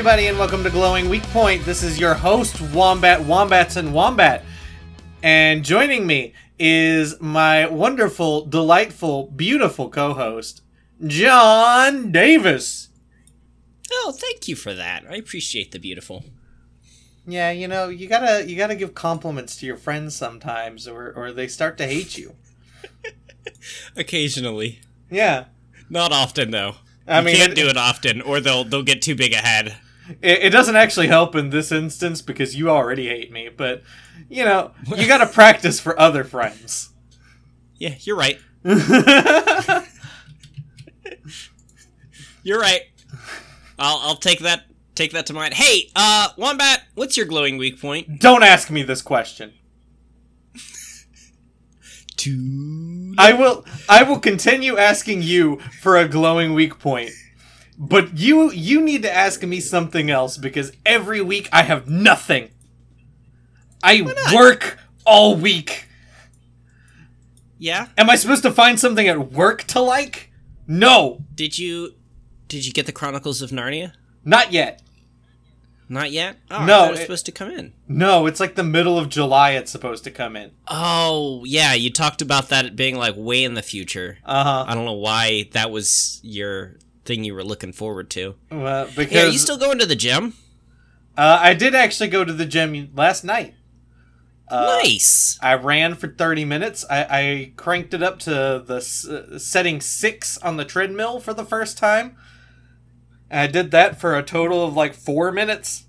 everybody, and welcome to Glowing Weak Point. This is your host, Wombat, Wombats, and Wombat. And joining me is my wonderful, delightful, beautiful co host, John Davis. Oh, thank you for that. I appreciate the beautiful. Yeah, you know, you gotta you gotta give compliments to your friends sometimes, or or they start to hate you. Occasionally, Yeah, not often though. I mean, you mean, can't it- do it often, or they'll they'll get too big ahead. It, it doesn't actually help in this instance because you already hate me. But you know, you gotta practice for other friends. Yeah, you're right. You're right. I'll I'll take that take that to mind. Hey, uh, Wombat, what's your glowing weak point? Don't ask me this question. I will I will continue asking you for a glowing weak point. But you you need to ask me something else because every week I have nothing. I work all week. Yeah. Am I supposed to find something at work to like? No, Did you did you get the Chronicles of Narnia? not yet. Not yet. Oh, No, I thought it was it- supposed to come in. No, it's like the middle of July it's supposed to come in. Oh, yeah, you talked about that being like way in the future. Uh-huh. I don't know why that was your thing you were looking forward to. Well, because Yeah, you still going to the gym? uh, I did actually go to the gym last night. Uh, nice. I ran for 30 minutes. I, I cranked it up to the s- setting six on the treadmill for the first time. And I did that for a total of like four minutes.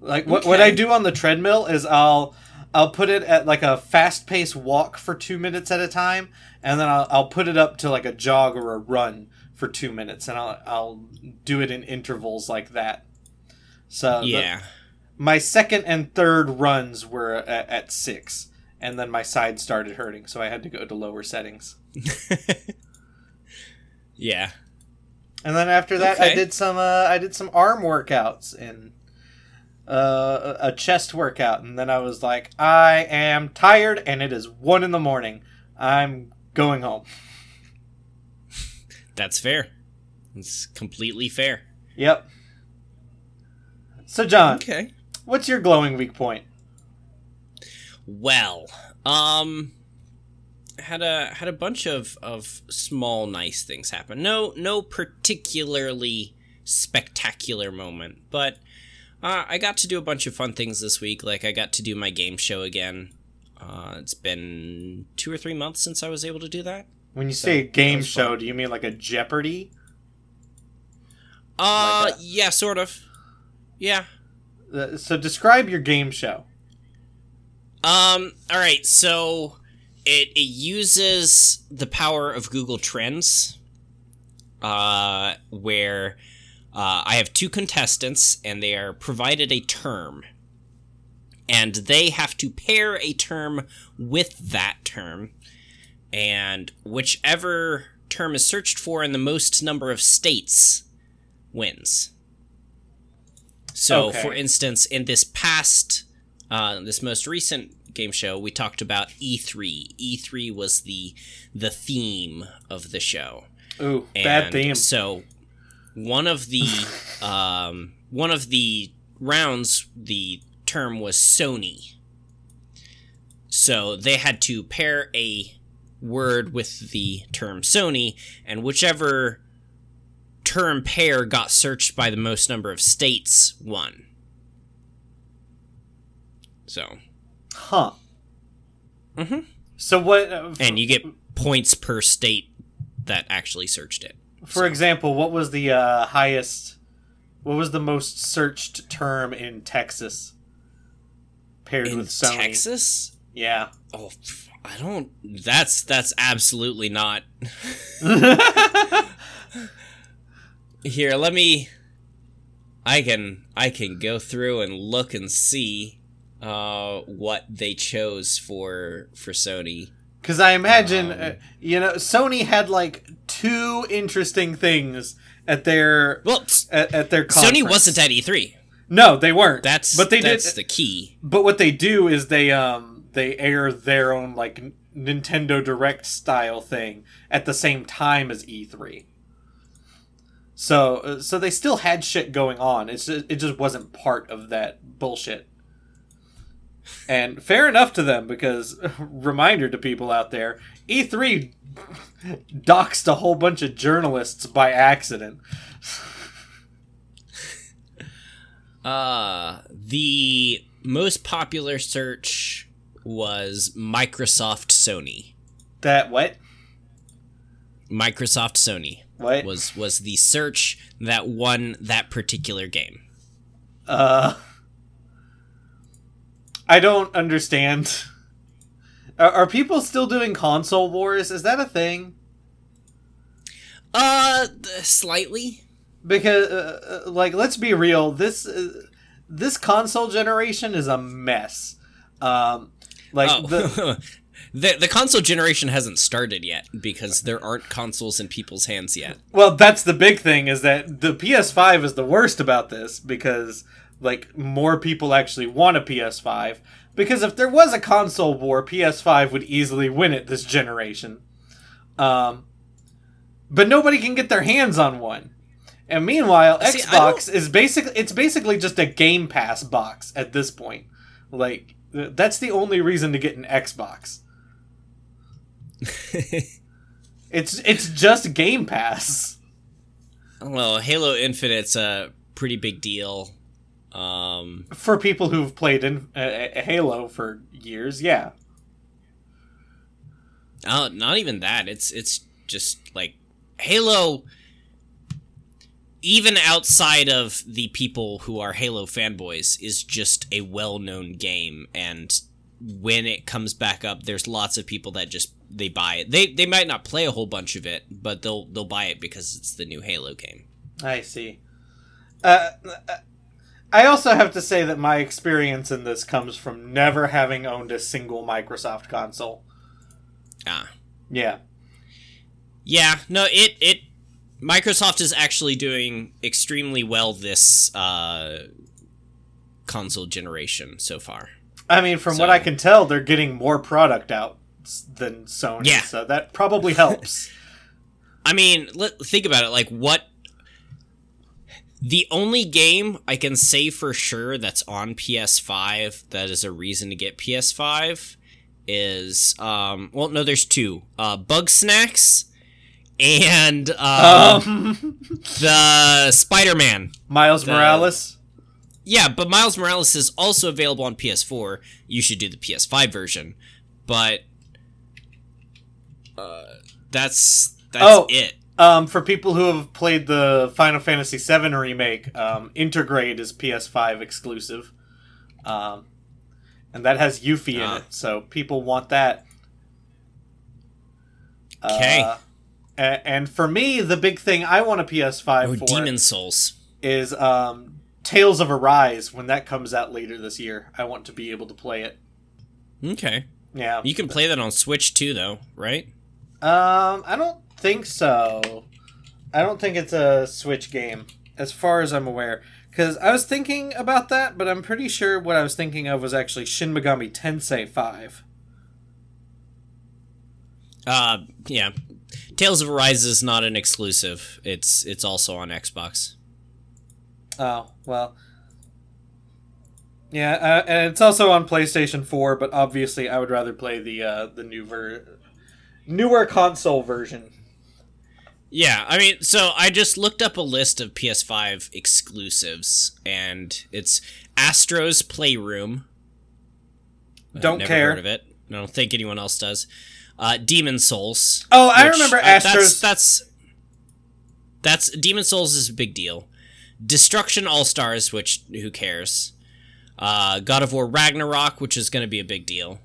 Like what, what I do on the treadmill is I'll I'll put it at like a fast paced walk for two minutes at a time, and then I'll, I'll put it up to like a jog or a run for two minutes, and I'll I'll do it in intervals like that. So the- yeah. my second and third runs were at, at six, and then my side started hurting, so I had to go to lower settings. yeah. And then after that, I did some uh, I did some arm workouts and uh, a chest workout, and then I was like, I am tired, and it is one in the morning. I'm going home. That's fair. It's completely fair. Yep. So John, Okay. what's your glowing weak point? Well, um had a had a bunch of of small nice things happen. No no particularly spectacular moment, but uh, I got to do a bunch of fun things this week. Like I got to do my game show again. Uh, it's been two or three months since I was able to do that. When you say game show, fun. do you mean like a Jeopardy? Uh, Like yeah, sort of. Yeah. So describe your game show. Um. All right. So it it uses the power of Google Trends, uh, where uh, I have two contestants and they are provided a term, and they have to pair a term with that term, and whichever term is searched for in the most number of states wins. So, Okay. for instance, in this past uh, this most recent game show, we talked about E3. E3 was the the theme of the show. Ooh, And bad theme. So one of the um, one of the rounds, the term was Sony. So they had to pair a word with the term Sony, and whichever term pair got searched by the most number of states won. So, Huh. Mhm. So what? Uh, and you get points per state that actually searched it. for example, what was the uh, highest? What was the most searched term in Texas? Paired In with Sony. Texas? Yeah. Oh, I don't. That's that's absolutely not. Here, let me. I can I can go through and look and see uh, what they chose for for Sony. Because I imagine, Um, uh, you know, Sony had like two interesting things at their Well, at, at their Sony wasn't at E3. No, they weren't. That's but they that's did. the key. But what they do is they um they air their own like Nintendo Direct style thing at the same time as E3. So uh, so they still had shit going on. It's just, it just wasn't part of that bullshit. And fair enough to them because reminder to people out there, E3 doxed a whole bunch of journalists by accident. Uh, the most popular search was Microsoft Sony. That what? Microsoft Sony What? was was the search that won that particular game. Uh, I don't understand. Are, are people still doing console wars? Is that a thing? Uh, slightly. Because, uh, uh, like, let's be real. This uh, this console generation is a mess. Um, like Oh. the the the console generation hasn't started yet because there aren't consoles in people's hands yet. well, that's the big thing is that the PS5 is the worst about this because like more people actually want a PS5. Because if there was a console war, PS5 would easily win it this generation. Um, but nobody can get their hands on one. And meanwhile, See, Xbox is basically it's basically just a Game Pass box at this point. Like that's the only reason to get an Xbox. It's it's just Game Pass. well, Halo Infinite's a pretty big deal. Um, for people who've played in uh, uh, Halo for years. Yeah, oh, not even that. It's it's just like Halo. Even outside of the people who are Halo fanboys, is just a well-known game, and when it comes back up, there's lots of people that just they buy it. They they might not play a whole bunch of it, but they'll they'll buy it because it's the new Halo game. I see. Uh, I also have to say that my experience in this comes from never having owned a single Microsoft console. Ah, Yeah, Yeah, no, it it Microsoft is actually doing extremely well this uh, console generation so far. I mean, from what I can tell, they're getting more product out than Sony. Yeah. so that probably helps. I mean, let think about it. Like, what? The only game I can say for sure that's on PS5 that is a reason to get PS5 is um. Well, no, there's two. Uh, Bugsnax and um, um, the Spider-Man. Miles the- Morales. Yeah, but Miles Morales is also available on PS4. You should do the PS5 version, but uh, that's that's Oh. it. Um, for people who have played the Final Fantasy VII remake, um, Intergrade is PS5 exclusive, um, and that has Yuffie in Ah. it, so people want that. 'Kay. Uh, a- and for me, the big thing I want a PS5 Oh, for Demon's Souls. is um, Tales of Arise when that comes out later this year. I want to be able to play it. Okay, Yeah. you can play that on Switch too, though, right? Um, I don't think so. I don't think it's a Switch game, as far as I'm aware. Because I was thinking about that, but I'm pretty sure what I was thinking of was actually Shin Megami Tensei 5. Uh, yeah. Tales of Arise is not an exclusive. It's it's also on Xbox. Oh, well. Yeah, uh, and it's also on PlayStation 4, but obviously I would rather play the uh, the new ver- newer console version. Yeah, I mean, so I just looked up a list of PS5 exclusives, and it's Astro's Playroom. Don't never care. Heard of it? I don't think anyone else does. Uh, Demon's Souls. Oh, I which, remember uh, Astro's. That's, that's that's Demon's Souls is a big deal. Destruction All Stars, which who cares? Uh, God of War Ragnarok, which is going to be a big deal.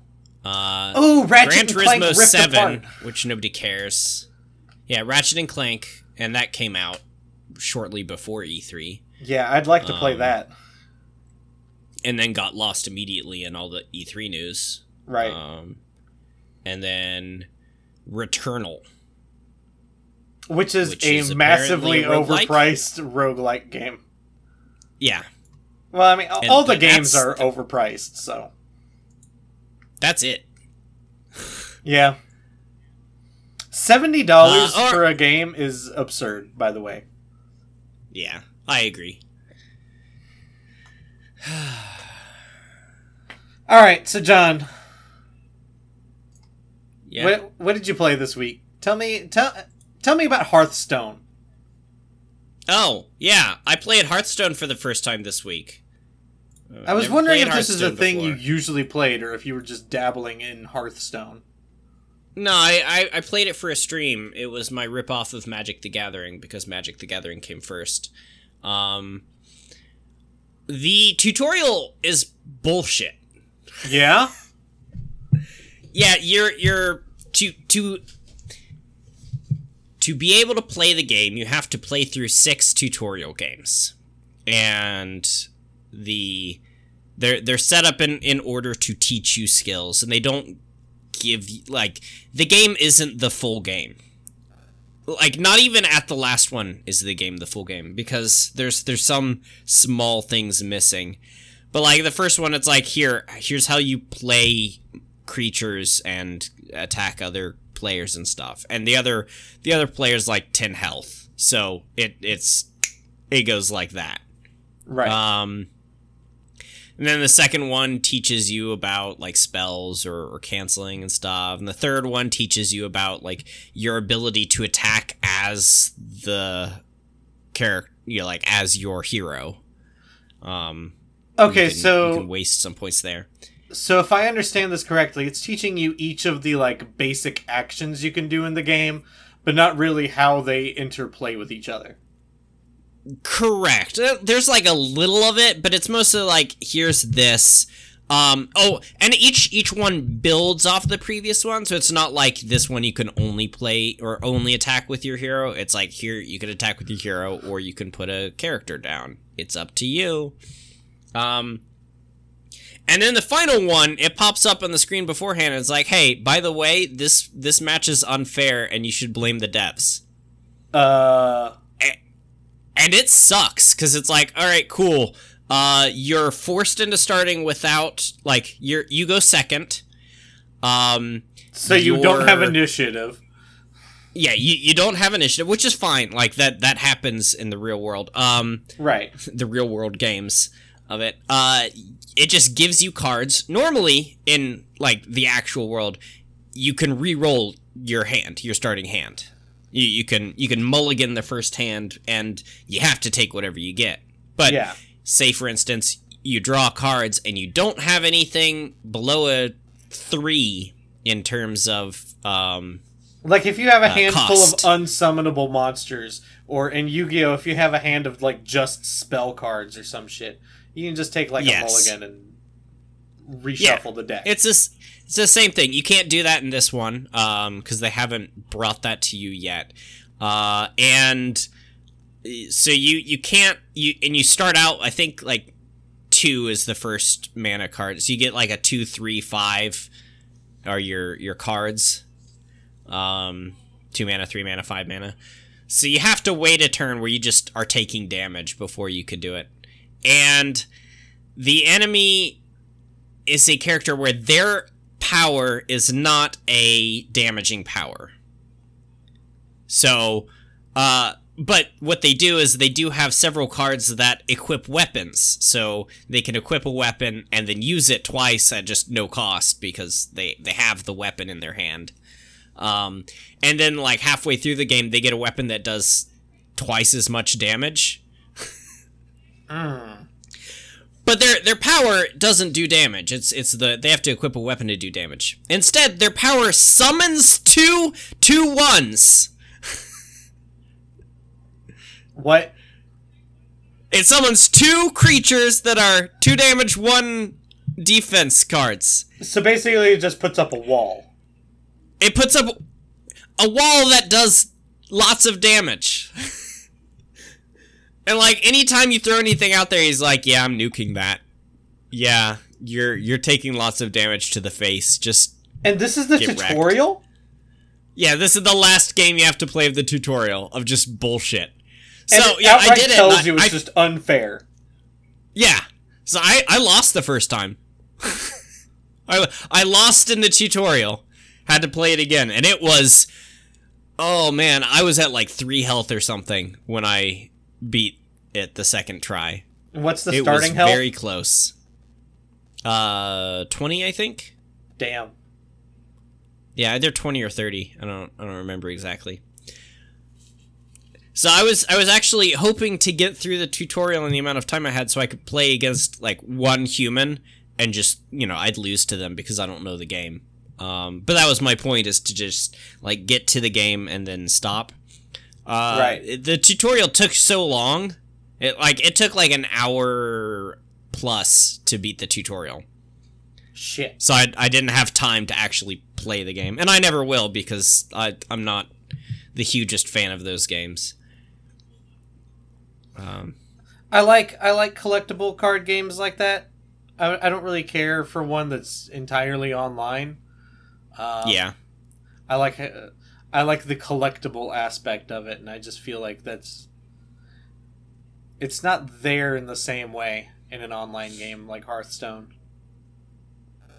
Uh, oh, Ratchet Gran and Clank Turismo Seven, apart. which nobody cares. Yeah, Ratchet and Clank, and that came out shortly before E3, Yeah, I'd like to play Um, that. and then got lost immediately in all the E3 news. Right. Um, and then Returnal. which is which a is massively apparently a roguelike? overpriced roguelike game. Yeah, Well, I mean, all And- all the games are overpriced, so that's it. yeah. Seventy dollars Uh, or- for a game is absurd. By the way, Yeah, I agree. All right, so John, Yeah. what what did you play this week? Tell me tell tell me about Hearthstone. Oh, yeah. I played Hearthstone for the first time this week. Uh, I was wondering if this is a thing you usually played, or if you were just dabbling in Hearthstone. No, I, I, I played it for a stream. It was my ripoff of Magic the Gathering because Magic the Gathering came first. Um, the tutorial is bullshit. Yeah. Yeah, you're you're to to to be able to play the game, you have to play through six tutorial games, and the they're they're set up in in order to teach you skills, and they don't give like the game isn't the full game. Like not even at the last one is the game the full game because there's there's some small things missing. But like the first one it's like here here's how you play creatures and attack other players and stuff. And the other the other player's like 10 health. So it it's it goes like that. Right. Um, and then the second one teaches you about like spells or, or canceling and stuff. And the third one teaches you about like your ability to attack as the character, you know, like as your hero. Um, okay, you can- so you can waste some points there. So if I understand this correctly, it's teaching you each of the like basic actions you can do in the game, but not really how they interplay with each other. Correct. Uh, There's like a little of it, but it's mostly like here's this. Um oh, and each each one builds off the previous one, so it's not like this one you can only play or only attack with your hero. It's like here you can attack with your hero or you can put a character down. It's up to you. Um and then the final one, it pops up on the screen beforehand and it's like, "Hey, by the way, this this match is unfair and you should blame the devs." Uh, and it sucks because it's like all right cool uh you're forced into starting without like you're you go second um so you don't have initiative. yeah you, you don't have initiative which is fine like that that happens in the real world um Right. the real world games of it uh it just gives you cards normally in like the actual world you can re-roll your hand your starting hand you, you can you can mulligan the first hand and you have to take whatever you get but Yeah. say for instance you draw cards and you don't have anything below a three in terms of um Like if you have a Uh, handful cost. of unsummonable monsters, or in Yu-Gi-Oh, if you have a hand of like just spell cards or some shit, you can just take like Yes. a mulligan and reshuffle the deck. it's this it's the same thing. You can't do that in this one um because they haven't brought that to you yet. Uh and so you you can't you and you start out i think like two is the first mana card so you get like a two three five are your your cards. Um two mana three mana five mana. So you have to wait a turn where you just are taking damage before you can do it and the enemy is a character where their power is not a damaging power. So, uh, but what they do is they do have several cards that equip weapons. So they can equip a weapon and then use it twice at just no cost because they, they have the weapon in their hand. Um, and then, like, halfway through the game, they get a weapon that does twice as much damage. Mm. But their their power doesn't do damage. It's it's the they have to equip a weapon to do damage. Instead, their power summons two two ones. What? It summons two creatures that are two damage, one defense cards. So basically, it just puts up a wall. It puts up a wall that does lots of damage. and like anytime you throw anything out there, he's like, "Yeah, I'm nuking that." Yeah, you're you're taking lots of damage to the face. Just And this is the Get wrecked. tutorial. Yeah, this is the last game you have to play of the tutorial of just bullshit. So and it yeah, I did it. tells I- you it's I- just unfair. yeah, so I I lost the first time. I I lost in the tutorial. Had to play it again, and it was. Oh man, I was at like three health or something when I beat it the second try. What's the it starting was health? very close. Uh, twenty, I think. Damn. Yeah, either twenty or thirty. I don't. I don't remember exactly. So I was I was actually hoping to get through the tutorial in the amount of time I had, so I could play against like one human and just you know I'd lose to them because I don't know the game. Um, but that was my point is to just like get to the game and then stop. Uh, Right. The tutorial took so long. It like it took like an hour plus to beat the tutorial. Shit. So I, I didn't have time to actually play the game, and I never will because I I'm not the hugest fan of those games. Um, I like I like collectible card games like that. I, I don't really care for one that's entirely online. Um, yeah, I like uh, I like the collectible aspect of it, and I just feel like that's it's not there in the same way in an online game like Hearthstone.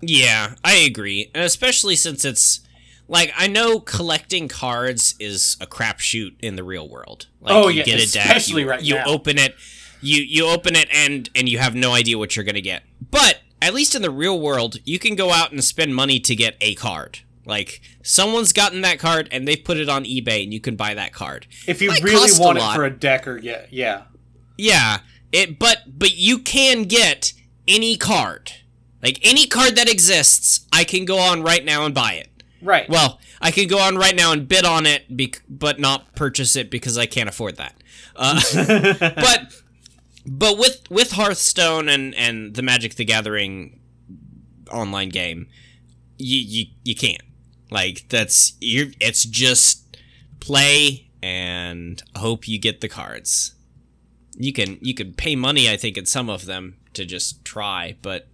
yeah, I agree, and especially since it's like I know collecting cards is a crapshoot in the real world. Like, Oh, you yeah, get a deck, especially you, right you now. open it, you you open it, and and you have no idea what you're gonna get. But at least in the real world, you can go out and spend money to get a card. Like someone's gotten that card and they've put it on eBay, and you can buy that card. If you Might really want it for a deck or yeah, yeah. Yeah, it but but you can get any card. Like any card that exists, I can go on right now and buy it. Right. Well, I can go on right now and bid on it, bec- but not purchase it because I can't afford that. Uh, but but with with Hearthstone and and the Magic the Gathering online game, you you you can't. Like that's you. It's just play and hope you get the cards. You can you can pay money, I think, in some of them to just try, but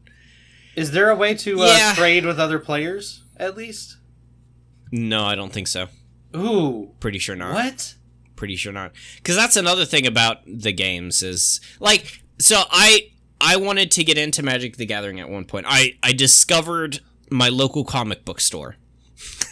Is there a way to uh, Yeah. trade with other players at least? no, I don't think so. Ooh. Pretty sure not. What? pretty sure not because that's another thing about the games is like so i i wanted to get into magic the gathering at one point i i discovered my local comic book store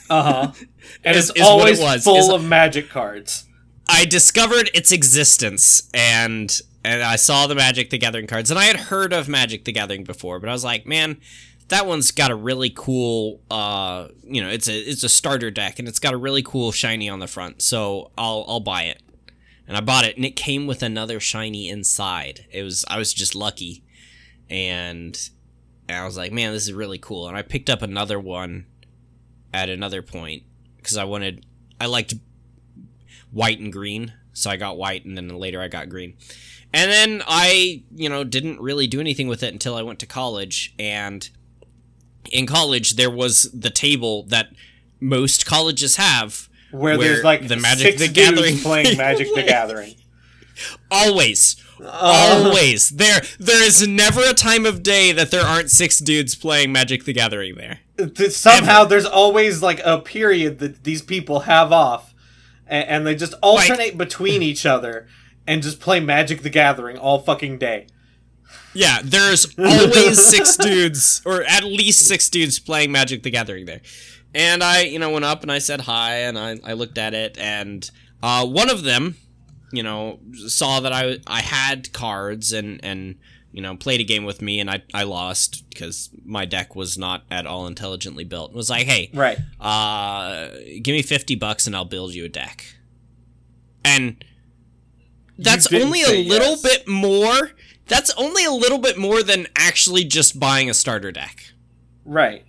Uh huh. and Is- it's is it always was, full is- of magic cards. i discovered its existence and and i saw the magic the gathering cards and i had heard of magic the gathering before but i was like man that one's got a really cool uh you know it's a it's a starter deck and it's got a really cool shiny on the front so i'll i'll buy it. And i bought it and it came with another shiny inside. It was i was just lucky. And, and i was like man this is really cool. And i picked up another one at another point because i wanted i liked white and green so i got white and then later i got green and then i you know didn't really do anything with it until i went to college and in college there was the table that most colleges have Where, Where there's like the Magic the Gathering playing Magic the. Gathering. always Uh, always. There there is never a time of day that there aren't six dudes playing magic the gathering there. Th- somehow there's always like a period that these people have off, and, and they just alternate between each other and just play Magic the Gathering all fucking day. yeah there's always six dudes or at least six dudes playing magic the gathering there. And i you know went up and i said hi and i, I looked at it and uh, one of them you know saw that i i had cards and and you know played a game with me and i i lost because my deck was not at all intelligently built It was like hey Right. uh give me 50 bucks and i'll build you a deck and that's only a little yes. bit more that's only a little bit more than actually just buying a starter deck Right.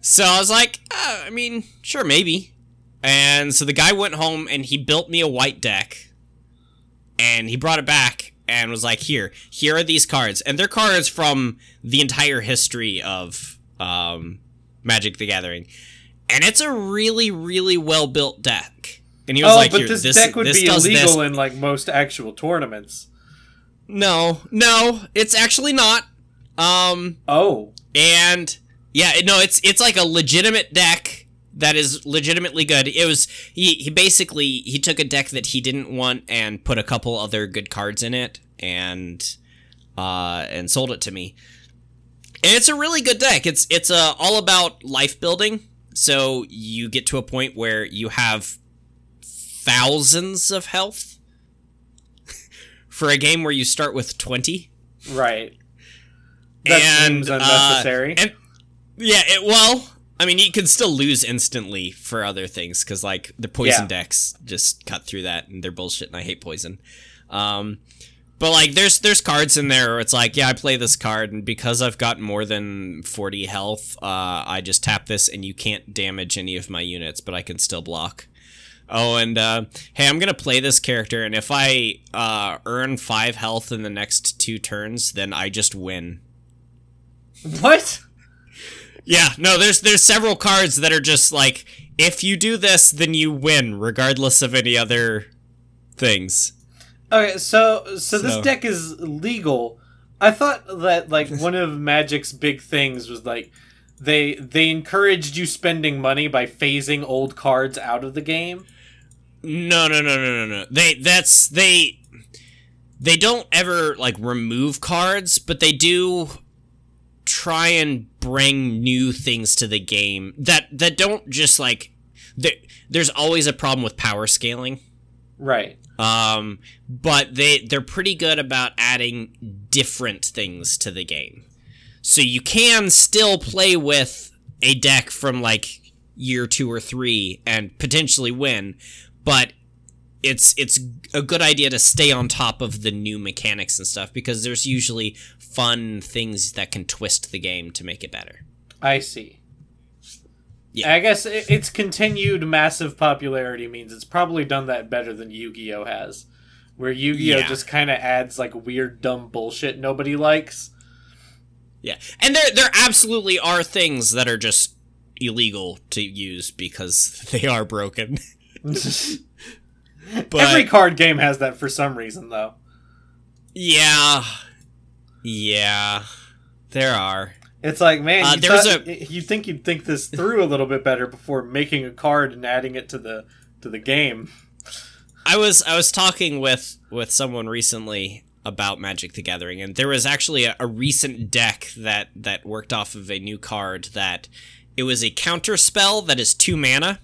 so i was like uh, i mean sure maybe and so the guy went home and he built me a white deck and he brought it back and was like here here are these cards and they're cards from the entire history of um, magic the gathering and it's a really really well built deck and he was Oh, like but this, this, deck would this be illegal this. in like most actual tournaments. no no it's actually not um Oh. and yeah no it's it's like a legitimate deck that is legitimately good it was he, he basically he took a deck that he didn't want and put a couple other good cards in it and uh and sold it to me and it's a really good deck it's it's uh, all about life building so you get to a point where you have thousands of health for a game where you start with 20. Right. That and, seems uh, unnecessary. and yeah, it, well, I mean, you can still lose instantly for other things because like the poison Yeah. decks just cut through that and they're bullshit and I hate poison. Um, but like, there's there's cards in there where it's like, yeah, I play this card and because I've got more than 40 health, uh, I just tap this and you can't damage any of my units, but I can still block. Oh, and uh, hey, I'm gonna play this character, and if I uh, earn five health in the next two turns, then I just win. what? Yeah, no, there's there's several cards that are just like if you do this, then you win, regardless of any other things. Okay, so so this deck is legal. I thought that like one of Magic's big things was like they they encouraged you spending money by phasing old cards out of the game. No, no, no, no, no, no. They that's they they don't ever like remove cards, but they do try and bring new things to the game that that don't just like there, there's always a problem with power scaling. Right. Um, but they they're pretty good about adding different things to the game. So you can still play with a deck from like year 2 or 3 and potentially win, but it's it's a good idea to stay on top of the new mechanics and stuff because there's usually fun things that can twist the game to make it better. I see. Yeah. I guess its continued massive popularity means it's probably done that better than Yu-Gi-Oh has. Where Yu-Gi-Oh Yeah. just kind of adds like weird dumb bullshit nobody likes. Yeah, and there there absolutely are things that are just illegal to use because they are broken. But Every card game has that for some reason though. yeah, yeah, there are. It's like, man, Uh, you there was thought- you think you'd think this through a little bit better before making a card and adding it to the to the game. I was I was talking with with someone recently about Magic the Gathering, and there was actually a, a recent deck that that worked off of a new card that it was a counter spell that is two mana.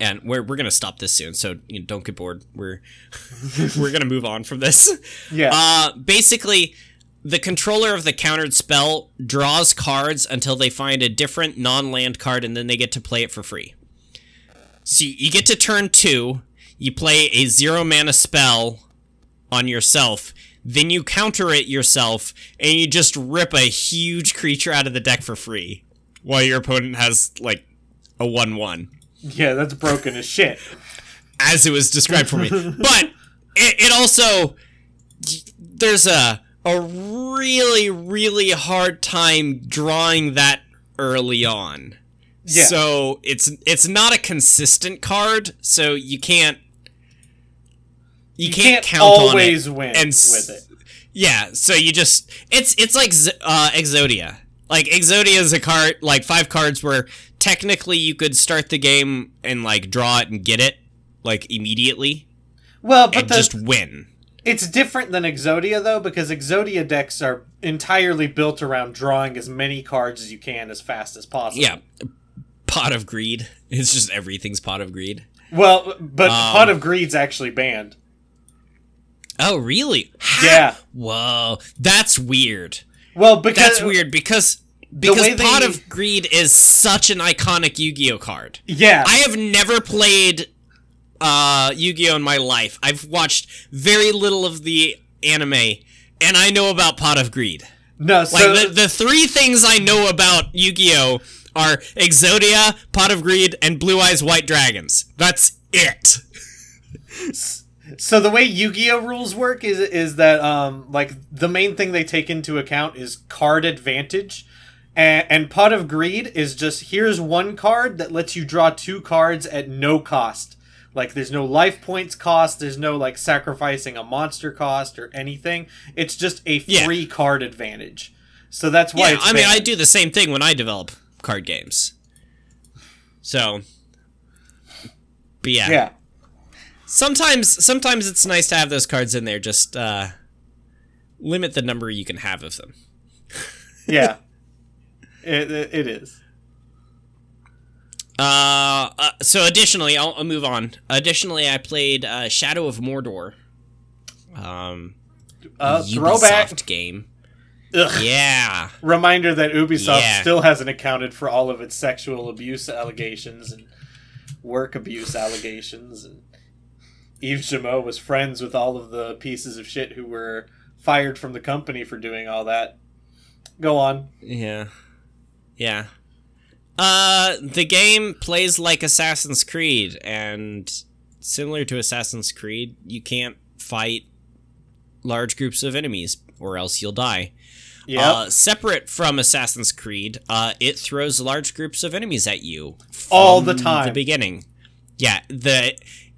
And we're, we're gonna stop this soon, so you know, don't get bored. We're we're gonna move on from this. Yeah. Uh, basically, the controller of the countered spell draws cards until they find a different non-land card, and then they get to play it for free. So you get to turn two, you play a zero mana spell on yourself, then you counter it yourself, and you just rip a huge creature out of the deck for free, while your opponent has like a one-one yeah, that's broken as shit. as it was described for me. but it, it also there's a a really really hard time drawing that early on. Yeah. So it's it's not a consistent card, so you can't you, You can't, can't count always on it win and with it. Yeah, so you just it's it's like Z- uh, Exodia. Like Exodia is a card like five cards where technically you could start the game and like draw it and get it like immediately Well, but the, just win. it's different than Exodia though because Exodia decks are entirely built around drawing as many cards as you can as fast as possible. Yeah. Pot of greed. It's just everything's pot of greed. Well, but Um, Pot of Greed's actually banned. Oh, really? How- Yeah. Whoa, that's weird. Well, because That's weird because because way Pot they- of Greed is such an iconic Yu-Gi-Oh card. Yeah. I have never played uh, Yu-Gi-Oh in my life. I've watched very little of the anime, and I know about Pot of Greed. no, Like so the, the three things I know about Yu-Gi-Oh are Exodia, Pot of Greed, and Blue Eyes White Dragons. That's it. so the way Yu-Gi-Oh rules work is is that um like the main thing they take into account is card advantage. And, and Pot of Greed is just here's one card that lets you draw two cards at no cost. Like there's no life points cost, there's no like sacrificing a monster cost or anything. It's just a Yeah. free card advantage. So that's why Yeah, it's I mean, I do the same thing when I develop card games. So, but yeah, Yeah. Sometimes sometimes it's nice to have those cards in there. Just uh, limit the number you can have of them. Yeah. it, it, it is. Uh, uh, so additionally, I'll, I'll move on. Additionally, I played uh, Shadow of Mordor. Um, Uh, Ubisoft throwback. game. Ugh. Yeah. Reminder that Ubisoft Yeah. still hasn't accounted for all of its sexual abuse allegations and work abuse allegations. And Yves Guillemot was friends with all of the pieces of shit who were fired from the company for doing all that. Go on. Yeah. Yeah. Uh, the game plays like Assassin's Creed, and similar to Assassin's Creed, you can't fight large groups of enemies, or else you'll die. Yep. Uh, separate from Assassin's Creed, uh, it throws large groups of enemies at you All the time. The beginning, yeah. The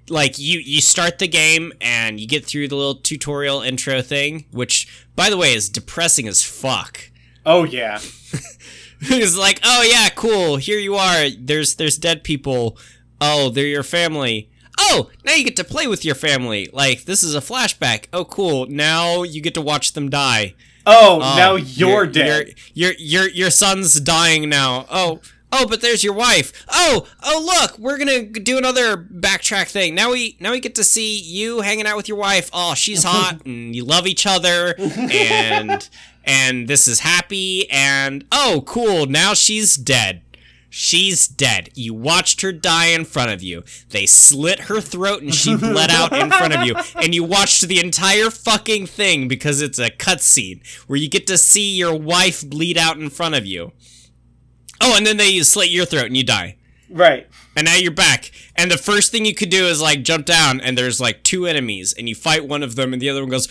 like you you start the game and you get through the little tutorial intro thing, which by the way is depressing as fuck. oh yeah. it's like, oh yeah, cool. Here you are. There's there's dead people. Oh, they're your family. Oh, now you get to play with your family. Like this is a flashback. Oh, cool. Now you get to watch them die. Oh, Oh, now you're, dead. Your, your your your son's dying now. Oh. Oh, but there's your wife. Oh, oh look, we're gonna do another backtrack thing. Now we now we get to see you hanging out with your wife. Oh, she's hot and you love each other and and this is happy and oh cool, now she's dead. She's dead. You watched her die in front of you. They slit her throat and she bled out in front of you. And you watched the entire fucking thing because it's a cutscene where you get to see your wife bleed out in front of you. Oh, and then they slit your throat and you die. right. And now you're back. And the first thing you could do is like jump down and there's like two enemies and you fight one of them and the other one goes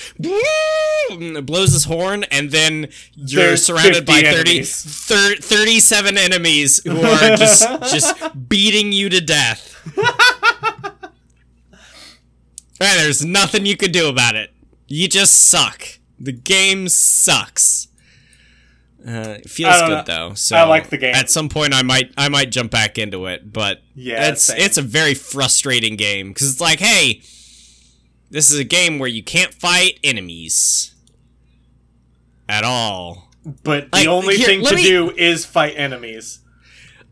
and blows his horn and then you're There's surrounded by 50 30, enemies. thir- 37 enemies who are just just beating you to death. and there's nothing you could do about it. You just suck. The game sucks. Uh, it feels good know. though. So I like the game. At some point, I might I might jump back into it, but Yeah, it's same. it's a very frustrating game because it's like, hey, this is a game where you can't fight enemies at all. But the Like, only here, thing to me- do is fight enemies.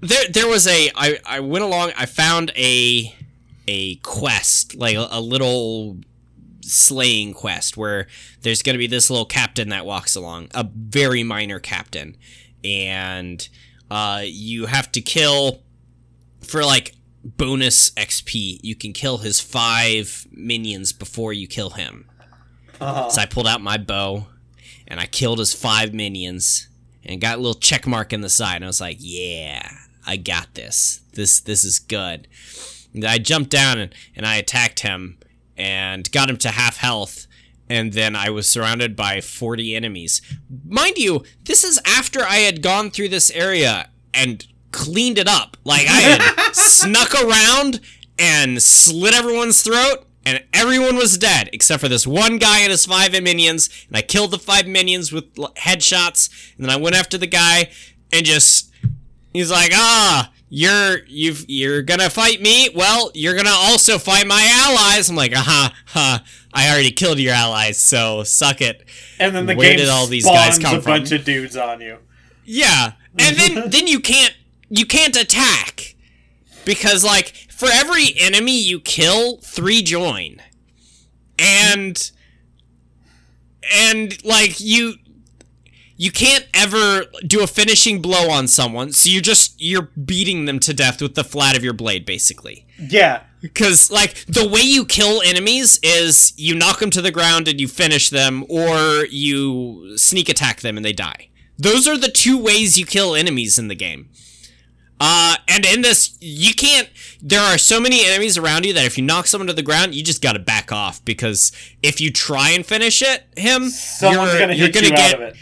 There there was a I I went along. I found a a quest like a, a little slaying quest where there's going to be this little captain that walks along, a very minor captain, and uh, you have to kill for like bonus XP. You can kill his five minions before you kill him. Uh-huh. So I pulled out my bow and I killed his five minions and got a little check mark in the side. And I was like, yeah, I got this. This this is good. And I jumped down and, and I attacked him and got him to half health. And then I was surrounded by 40 enemies. Mind you, this is after I had gone through this area and cleaned it up. Like I had snuck around and slit everyone's throat and everyone was dead except for this one guy and his five minions. And I killed the five minions with headshots. And then I went after the guy and just he's like, ah, you're you've you're gonna fight me. Well, you're gonna also fight my allies. I'm like, uh-huh, aha, ha. I already killed your allies, so suck it. And then the Where game did all these guys come a from? bunch of dudes on you. Yeah, and then then you can't you can't attack because like for every enemy you kill, three join, and and like you you can't ever do a finishing blow on someone, so you're just you're beating them to death with the flat of your blade, basically. Yeah. Because, like, the way you kill enemies is you knock them to the ground and you finish them, or you sneak attack them and they die. Those are the two ways you kill enemies in the game. Uh, and in this, you can't. There are so many enemies around you that if you knock someone to the ground, you just gotta back off because if you try and finish it, him, Someone's you're, gonna you're gonna you get out of it.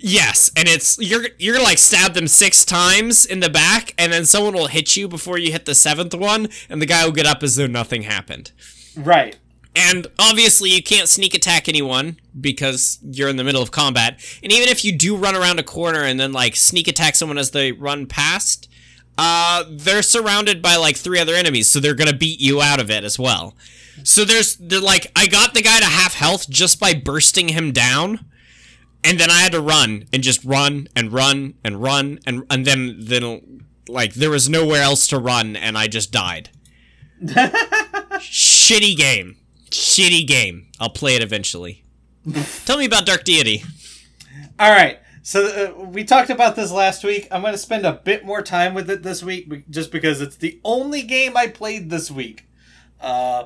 Yes, and it's you're you're gonna like stab them six times in the back, and then someone will hit you before you hit the seventh one, and the guy will get up as though nothing happened. Right. And obviously, you can't sneak attack anyone because you're in the middle of combat. And even if you do run around a corner and then like sneak attack someone as they run past, uh, they're surrounded by like three other enemies, so they're gonna beat you out of it as well. So there's they're like I got the guy to half health just by bursting him down and then I had to run and just run and run and run and and then then like there was nowhere else to run and I just died. Shitty game. Shitty game. I'll play it eventually. Tell me about Dark Deity. All right. So uh, we talked about this last week. I'm going to spend a bit more time with it this week, just because it's the only game I played this week. Uh,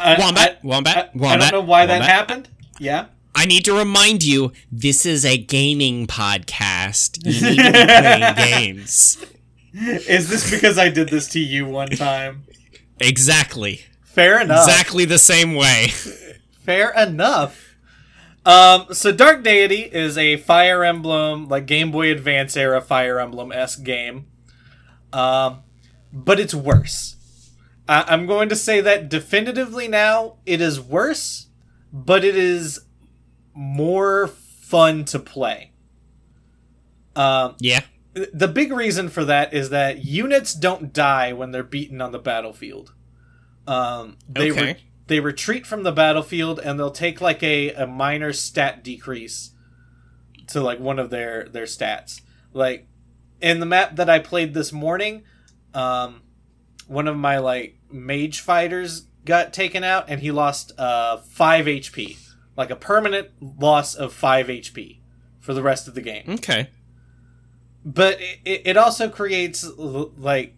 I, Wombat, I- Wombat, I, I don't know why that happened. Yeah. I need to remind you, this is a gaming podcast. You need to be playing games. Is this because I did this to you one time? Exactly. Fair enough. Exactly the same way. Fair enough. Um, so Dark Deity is a Fire Emblem, like Game Boy Advance era Fire Emblem esque game. Um, but it's worse. I- I'm going to say that definitively now. It is worse, but it is more fun to play. Um, Yeah. the big reason for that is that units don't die when they're beaten on the battlefield. Um, they Okay. re- they retreat from the battlefield and they'll take like a, a minor stat decrease to like one of their their stats. Like in the map that I played this morning, um, one of my like mage fighters got taken out and he lost uh five HP, like a permanent loss of five HP for the rest of the game Okay. but it, it also creates like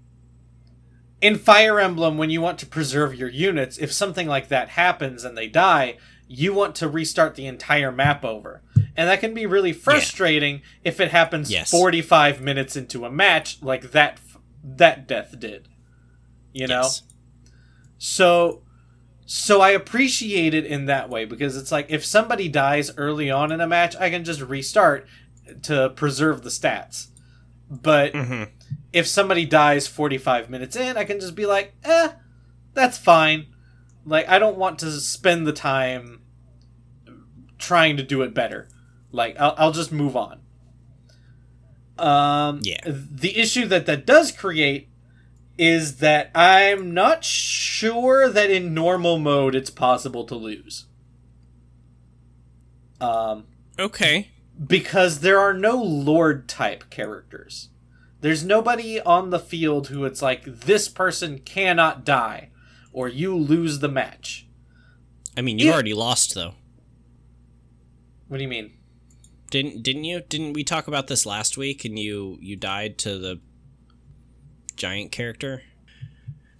in fire emblem when you want to preserve your units if something like that happens and they die you want to restart the entire map over and that can be really frustrating if it happens Yes. 45 minutes into a match like that that death did you know Yes. so so I appreciate it in that way because it's like if somebody dies early on in a match, I can just restart to preserve the stats. But Mhm. if somebody dies 45 minutes in, I can just be like, "Eh, that's fine." Like I don't want to spend the time trying to do it better. Like I'll, I'll just move on. Um, Yeah. The issue that that does create is that I'm not sure that in normal mode it's possible to lose. Um, Okay. because there are no lord type characters. There's nobody on the field who it's like this person cannot die or you lose the match. I mean, you Yeah. already lost though. What do you mean? Didn't didn't you? Didn't we talk about this last week and you you died to the giant character?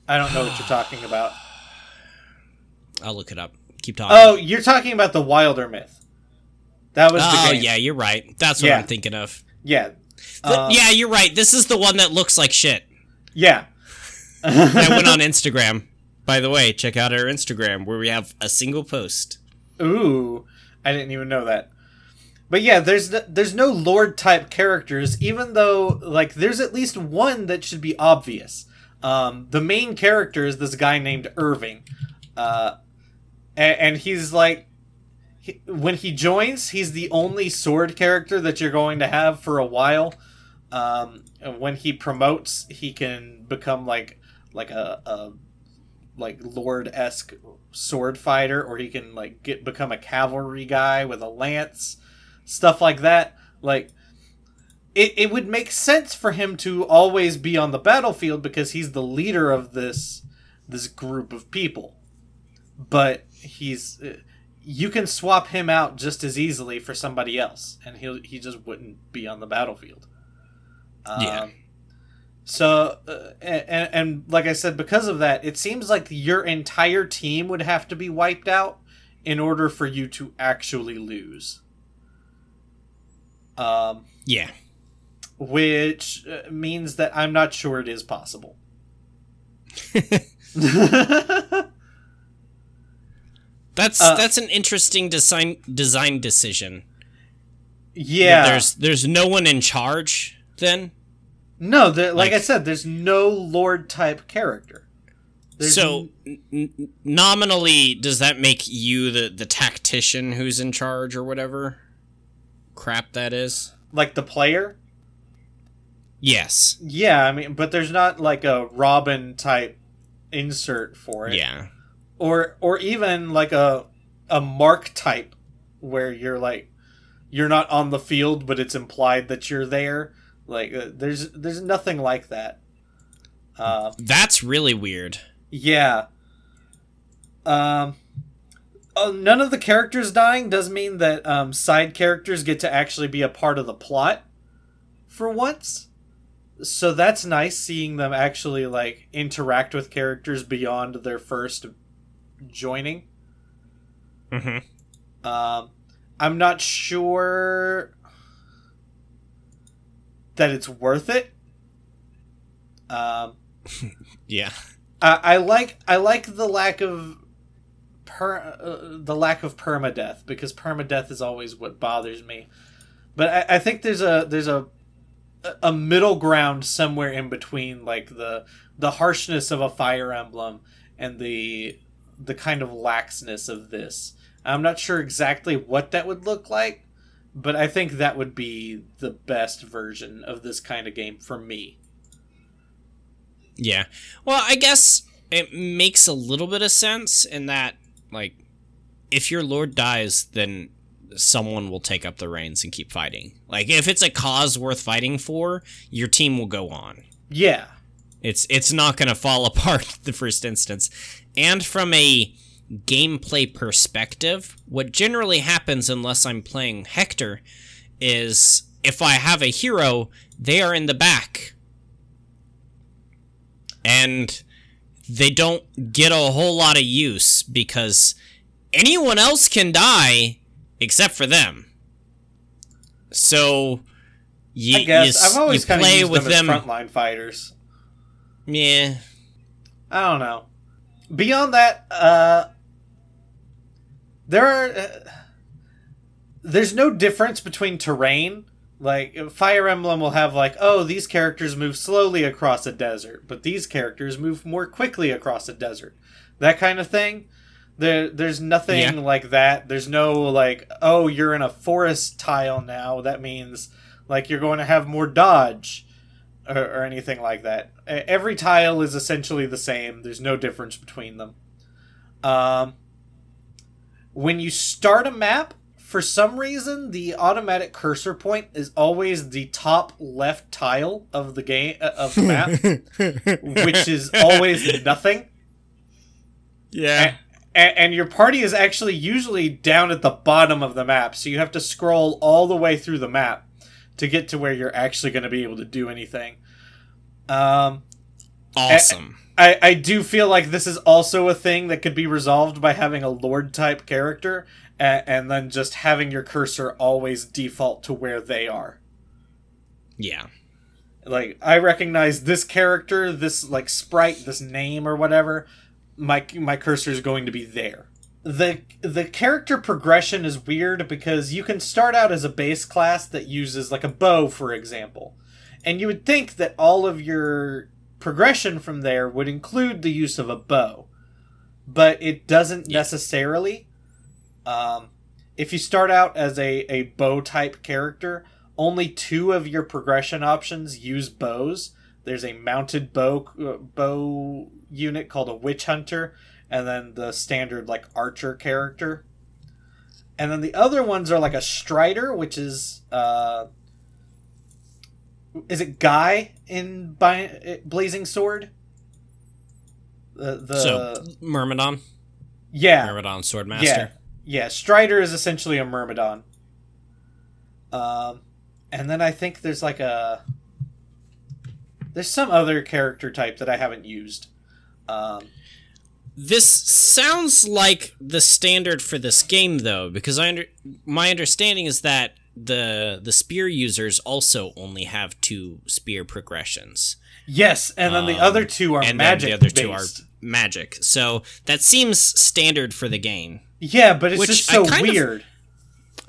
I don't know what you're talking about. I'll look it up. Keep talking. Oh, you're talking about the Wildermyth. That was the Oh, yeah, you're right. That's what Yeah. I'm thinking of. Yeah. Uh, yeah, you're right. This is the one that looks like shit. Yeah. That went on Instagram. By the way, check out our Instagram where we have a single post. Ooh, I didn't even know that. But yeah, there's n- there's no lord type characters, even though like there's at least one that should be obvious. Um, the main character is this guy named Irving, uh, and, and he's like, he, when he joins, he's the only sword character that you're going to have for a while. Um, and when he promotes, he can become like like a, a like lord esque sword fighter, or he can like get become a cavalry guy with a lance, stuff like that. Like it, it would make sense for him to always be on the battlefield because he's the leader of this this group of people. But he's you can swap him out just as easily for somebody else, and he he just wouldn't be on the battlefield. Yeah. Um, so, uh, and, and like I said, because of that, it seems like your entire team would have to be wiped out in order for you to actually lose. Um, Yeah. which uh, means that I'm not sure it is possible. That's Uh, that's an interesting design design decision. yeah, There's there's no one in charge then. no, the, like, I said, there's no lord type character. There's so n- n- nominally does that make you the the tactician who's in charge or whatever crap that is? like the player. Yes. Yeah, I mean, but there's not like a Robin type insert for it. Yeah. or or even like a a mark type where you're like you're not on the field but it's implied that you're there like uh, there's there's nothing like that uh, That's really weird. yeah um uh, none of the characters dying does mean that um, side characters get to actually be a part of the plot for once. So that's nice seeing them actually like interact with characters beyond their first joining. Mm-hmm. Um, I'm not sure that it's worth it. Um, Yeah. I, I like I like the lack of per uh, the lack of permadeath because permadeath is always what bothers me. But I, I think there's a there's a a middle ground somewhere in between like the the harshness of a fire emblem and the the kind of laxness of this. I'm not sure exactly what that would look like, but I think that would be the best version of this kind of game for me. Yeah. Well, I guess it makes a little bit of sense in that, like, if your lord dies, then someone will take up the reins and keep fighting. Like, if it's a cause worth fighting for, your team will go on. Yeah. It's it's not going to fall apart the first instance. And from a gameplay perspective, what generally happens unless I'm playing Hector is if I have a hero, they are in the back. And they don't get a whole lot of use because anyone else can die except for them. So you, I guess you, I've always kind of play used with them, them. as frontline fighters. Yeah, I don't know. Beyond that, uh, there are uh, there's no difference between terrain. Like Fire Emblem will have like, oh, these characters move slowly across a desert, but these characters move more quickly across a desert. That kind of thing. There, there's nothing Yeah. like that. There's no like, oh, you're in a forest tile now. That means like you're going to have more dodge or, or anything like that. Every tile is essentially the same. There's no difference between them. Um, when you start a map, for some reason, the automatic cursor point is always the top left tile of the game uh, of the map, which is always nothing. yeah. A- and your party is actually usually down at the bottom of the map, so you have to scroll all the way through the map to get to where you're actually going to be able to do anything. Um, Awesome. I, I do feel like this is also a thing that could be resolved by having a lord type character and, and then just having your cursor always default to where they are. Yeah. Like I recognize this character, this like sprite, this name or whatever. My my cursor is going to be there. the The character progression is weird because you can start out as a base class that uses like a bow, for example, and you would think that all of your progression from there would include the use of a bow, but it doesn't Yeah. necessarily. Um, if you start out as a, a bow type character, only two of your progression options use bows. There's a mounted bow uh, bow unit called a witch hunter, and then the standard like archer character. And then the other ones are like a strider, which is uh, is it Guy in Bi- Blazing Sword? The the so Myrmidon, yeah Myrmidon Swordmaster. yeah. Strider is essentially a Myrmidon. Um, and then I think there's like a there's some other character type that I haven't used. Um, This sounds like the standard for this game, though, because I under- my understanding is that the the spear users also only have two spear progressions, yes, and then the Um, other two are and magic. the other two are based. Magic. So that seems standard for the game. Yeah, but it's which just I so kind of- weird.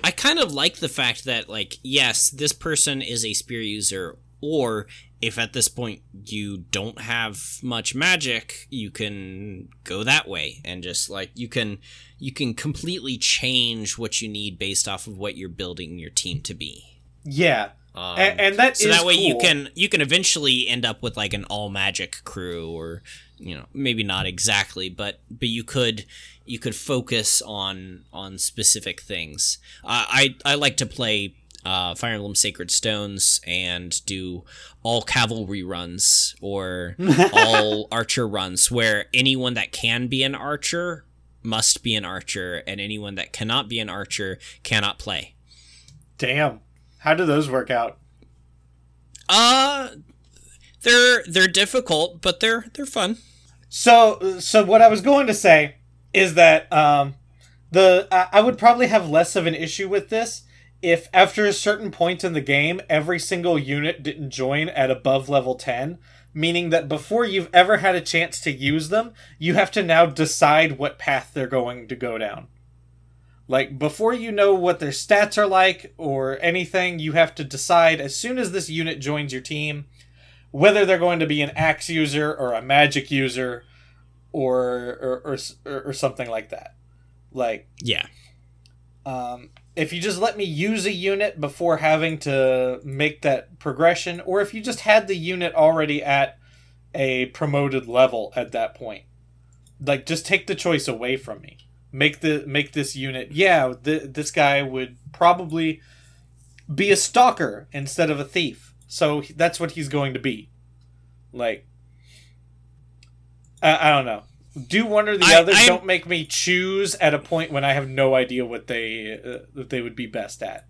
I kind of like the fact that, like, yes, this person is a spear user, or if at this point you don't have much magic, you can go that way and just like you can you can completely change what you need based off of what you're building your team to be. Yeah, Um, and, and that so is that way you can you can eventually end up with like an all magic crew or you know maybe not exactly but but you could you could focus on on specific things uh, i i like to play uh, Fire Emblem Sacred Stones and do all cavalry runs or all archer runs where anyone that can be an archer must be an archer, and anyone that cannot be an archer cannot play. Damn. How do those work out? Uh they're they're difficult, but they're they're fun. So, so what I was going to say is that um, the I would probably have less of an issue with this if after a certain point in the game, every single unit didn't join at above level ten, meaning that before you've ever had a chance to use them, you have to now decide what path they're going to go down. Like before you know what their stats are like or anything, you have to decide as soon as this unit joins your team whether they're going to be an axe user or a magic user or or, or, or, something like that. Like Yeah. um, if you just let me use a unit before having to make that progression, or if you just had the unit already at a promoted level at that point, like just take the choice away from me. Make the make this unit. Yeah, th- this guy would probably be a stalker instead of a thief. So that's what he's going to be. Like, I, I don't know. Do one or the I- other. I'm- Don't make me choose at a point when I have no idea what they uh, that they would be best at.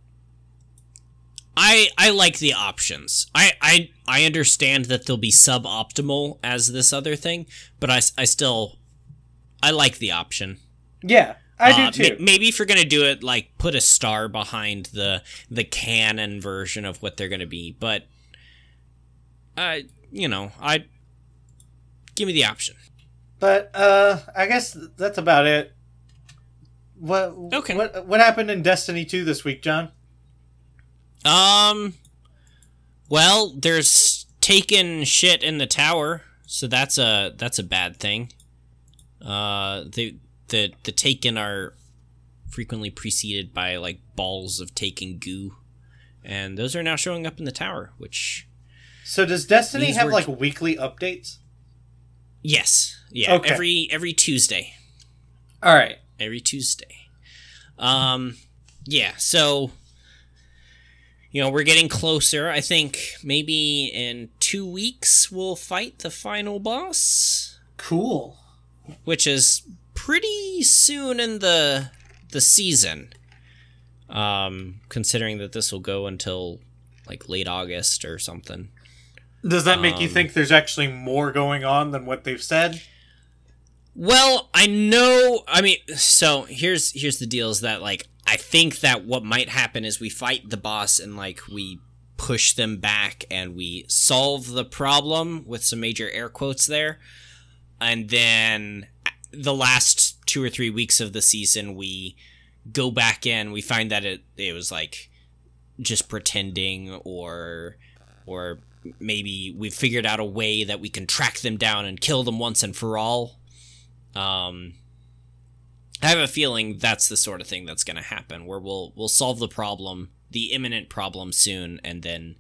I I like the options. I I I understand that they'll be suboptimal as this other thing, but I I still I like the option. Yeah, I Uh, do too. ma- maybe if you're gonna do it, like put a star behind the the canon version of what they're gonna be. But, uh, you know, I give me the option. But uh, I guess that's about it. What Okay. What what happened in Destiny two this week, John? Um, well, there's taken shit in the tower, so that's a that's a bad thing. Uh, the the the taken are frequently preceded by like balls of taken goo, and those are now showing up in the tower. Which So does Destiny These have were- like weekly updates? yes, yeah, Okay. every every Tuesday. All right. every Tuesday. Um, yeah, so you know we're getting closer. I think maybe in two weeks we'll fight the final boss, Cool. which is pretty soon in the the season. Um, considering that this will go until like late August or something. Does that make you Um, think there's actually more going on than what they've said? Well, I know. I mean, so here's here's the deal: is that like I think that what might happen is we fight the boss and like we push them back and we solve the problem with some major air quotes there, and then the last two or three weeks of the season we go back in. We find that it it was like just pretending or or maybe we've figured out a way that we can track them down and kill them once and for all um, I have a feeling that's the sort of thing that's going to happen, where we'll we'll solve the problem, the imminent problem soon, and then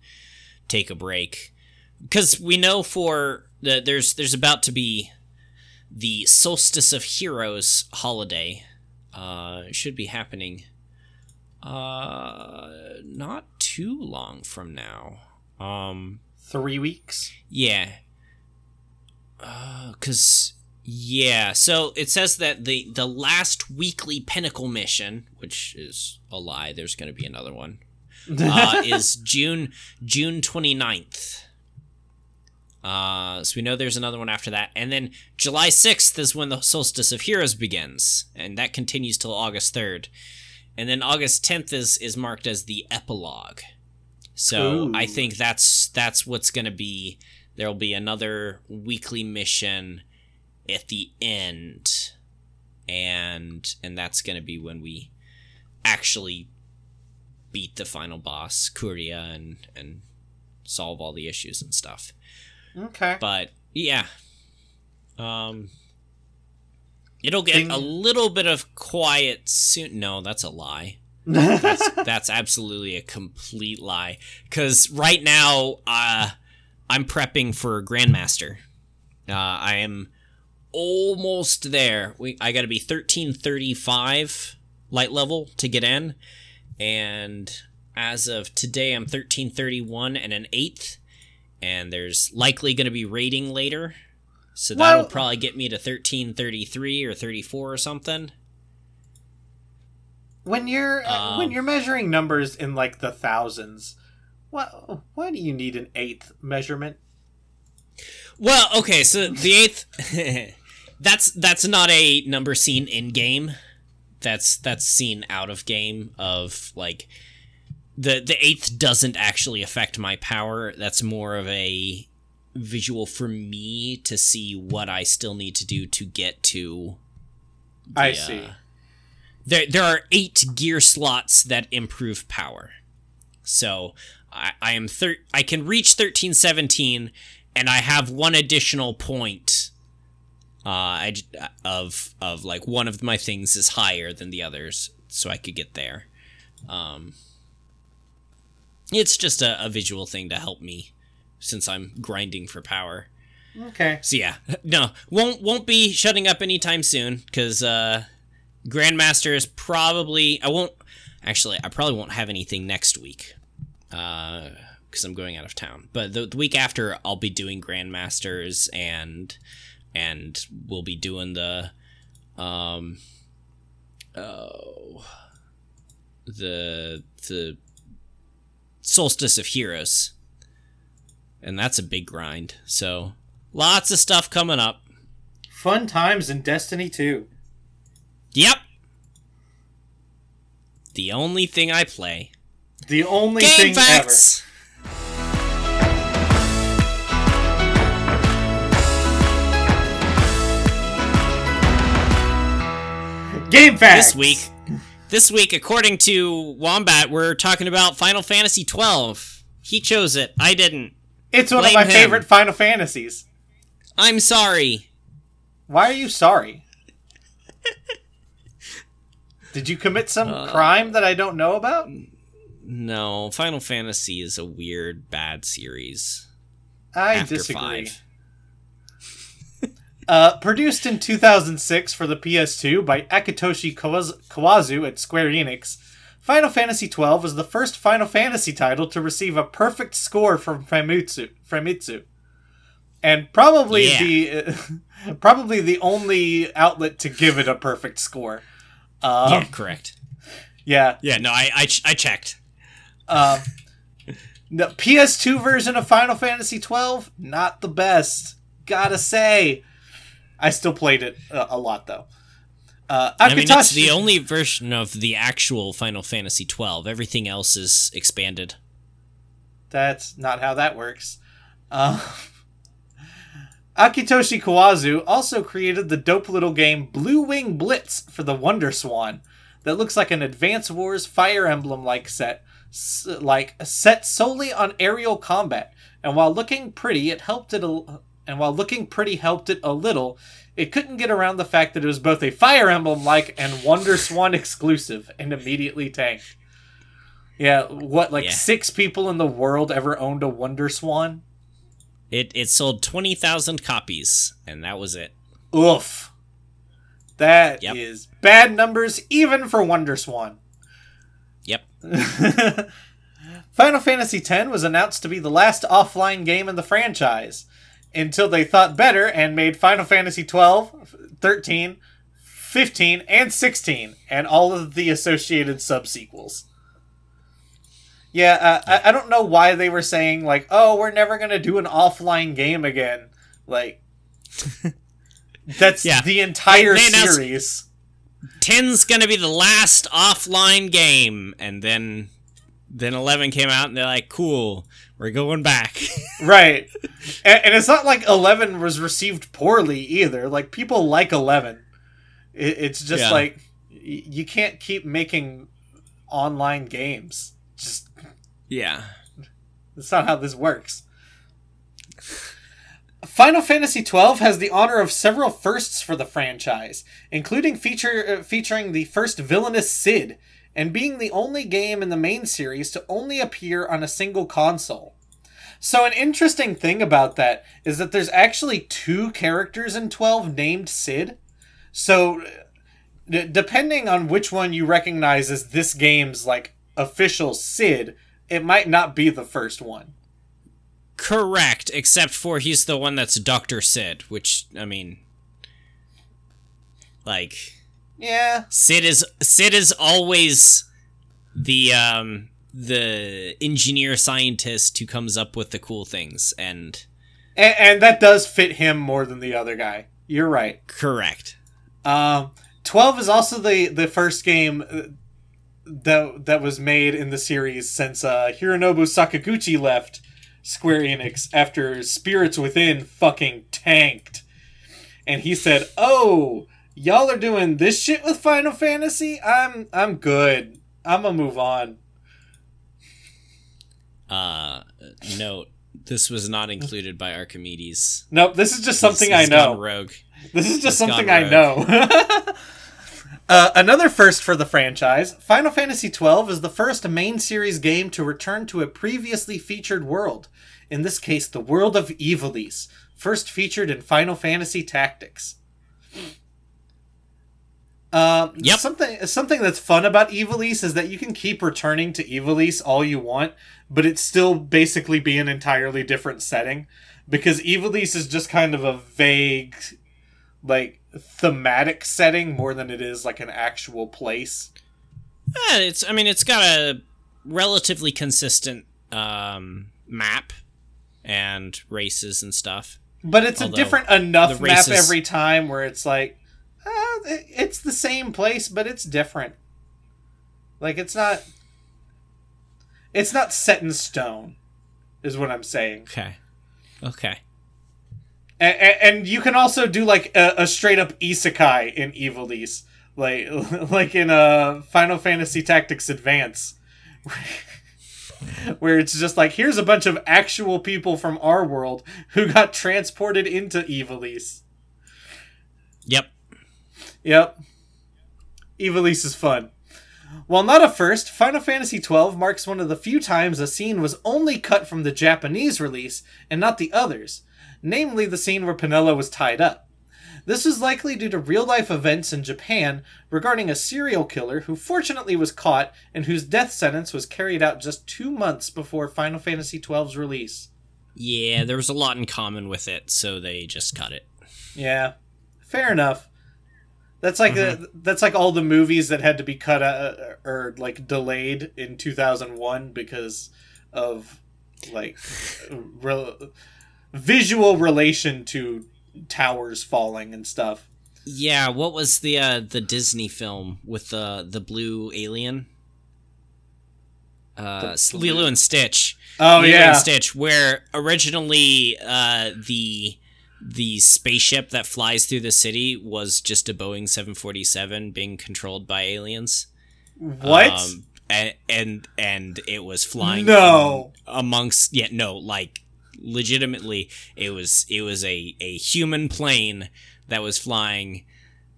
take a break, because we know for the there's there's about to be the Solstice of Heroes holiday. Uh, should be happening. Uh, not too long from now. Um, Three weeks. yeah. Uh, cause yeah, so it says that the the last weekly pinnacle mission, which is a lie, there's going to be another one. Uh, is June June 29th. Uh, so we know there's another one after that, and then July 6th is when the Solstice of Heroes begins, and that continues till August 3rd, and then August 10th is is marked as the epilogue. So Ooh. I think that's that's what's going to be. There'll be another weekly mission at the end, and and that's going to be when we actually beat the final boss, Quria, and and solve all the issues and stuff. okay. But yeah, um, it'll get Thing- a little bit of quiet soon. No, that's a lie. That's that's absolutely a complete lie. Because right now, uh, I'm prepping for Grandmaster. Uh, I am almost there. We I got to be 1335 light level to get in, and as of today, I'm 1331 and an eighth. And there's likely going to be rating later. So that'll probably get me to 1333 or 34 or something. When you're uh, Um, when you're measuring numbers in like the thousands, what why do you need an eighth measurement? Well, okay, so the eighth that's that's not a number seen in game. That's that's seen out of game of like the the eighth doesn't actually affect my power. That's more of a visual for me to see what I still need to do to get to I see. uh, there there are eight gear slots that improve power. So I, I am thir- I can reach thirteen seventeen, and I have one additional point. Uh, I of of like one of my things is higher than the others, so I could get there. Um, it's just a, a visual thing to help me, since I'm grinding for power. Okay. So yeah, no, won't won't be shutting up anytime soon because uh, Grandmaster is probably I won't actually I probably won't have anything next week because I'm going out of town. But the, the week after I'll be doing Grandmasters and and we'll be doing the um oh the the Solstice of Heroes. And that's a big grind. So Lots of stuff coming up. Fun times in Destiny 2. Yep. The only thing I play. The only Game thing facts. ever. Game facts. This week, this week, according to Wombat, we're talking about Final Fantasy twelve. He chose it. I didn't. It's one Blame of my him. favorite Final Fantasies. I'm sorry. Why are you sorry? Did you commit some Uh, crime that I don't know about? No, Final Fantasy is a weird, bad series. I after disagree. Uh, produced in 2006 for the PS2 by Akitoshi Kawaz- Kawazu at Square Enix, Final Fantasy XII was the first Final Fantasy title to receive a perfect score from Famitsu, Famitsu. and probably Yeah. the probably the only outlet to give it a perfect score. Um, yeah, correct. yeah, Yeah, no, I I, ch- I checked. Um, the PS2 version of Final Fantasy XII, not the best. Gotta say, I still played it a, a lot though. Uh, I mean, it's the only version of the actual Final Fantasy twelve. Everything else is expanded. That's not how that works. Uh, Akitoshi Kawazu also created the dope little game Blue Wing Blitz for the Wonder Swan that looks like an Advance Wars Fire Emblem like set, like set solely on aerial combat. And while looking pretty, it helped it a, and while looking pretty helped it a little, it couldn't get around the fact that it was both a Fire Emblem like and Wonder Swan exclusive and immediately tanked. Yeah, what like Yeah. six people in the world ever owned a Wonder Swan? It it sold twenty thousand copies, and that was it. Oof. That is Yep. bad numbers even for Wonder Swan. Yep. Final Fantasy X was announced to be the last offline game in the franchise until they thought better and made Final Fantasy 12, 13, 15, and 16 and all of the associated subsequels. Yeah, uh, I, I don't know why they were saying like, "Oh, we're never going to do an offline game again." Like that's Yeah. the entire They- they series. Ten's gonna be the last offline game, and then then eleven came out, and they're like, "Cool, we're going back." Right. And, and it's not like 11 was received poorly either. Like, people like 11. It, it's just Yeah. like, y- you can't keep making online games. Just, yeah. that's not how this works. Final Fantasy XII has the honor of several firsts for the franchise, including feature uh, featuring the first villainous Cid, and being the only game in the main series to only appear on a single console. So an interesting thing about that is that there's actually two characters in 12 named Cid. So d- depending on which one you recognize as this game's like official Cid, it might not be the first one. Correct, except for he's the one that's Doctor Cid, which I mean, like Yeah. Cid is Cid is always the um the engineer scientist who comes up with the cool things and And, and that does fit him more than the other guy. You're right. correct. Um, 12 is also the, the first game that, that was made in the series since uh, Hironobu Sakaguchi left Square Enix after Spirits Within fucking tanked. And he said, "Oh, y'all are doing this shit with Final Fantasy? I'm I'm good. I'm gonna move on." Uh note this was not included by Archimedes. Nope, this is just something I know. rogue. This is just It's something I know. uh, another first for the franchise Final Fantasy XII is the first main series game to return to a previously featured world. In this case, the world of Ivalice, first featured in Final Fantasy Tactics. Um, Yep. Something something that's fun about Ivalice is that you can keep returning to Ivalice all you want, but it still basically be an entirely different setting because Ivalice is just kind of a vague, like thematic setting more than it is like an actual place. Yeah, it's I mean it's got a relatively consistent um map and races and stuff. But it's Although, a different enough the map every time where it's like, uh, it's the same place, but it's different. Like it's not. It's not set in stone, is what I'm saying. Okay. Okay. And, and you can also do like a, a straight up isekai in Ivalice, like like in uh, Final Fantasy Tactics Advance, where it's just like here's a bunch of actual people from our world who got transported into Ivalice. Yep. Yep. Ivalice is fun. While not a first, Final Fantasy XII marks one of the few times a scene was only cut from the Japanese release and not the others, namely the scene where Penelo was tied up. This was likely due to real life events in Japan regarding a serial killer who fortunately was caught and whose death sentence was carried out just two months before Final Fantasy XII's release. Yeah, there was a lot in common with it, so they just cut it. Yeah, fair enough. That's like uh that's like all the movies that had to be cut uh, or like delayed in 2001 because of like re- visual relation to towers falling and stuff. Yeah, what was the uh the Disney film with the the blue alien? Uh Lilo and Stitch. Oh Lilo yeah, and Stitch where originally uh the the spaceship that flies through the city was just a Boeing 747 being controlled by aliens. what? Um, and and and it was flying No. amongst yeah no like legitimately it was it was a a human plane that was flying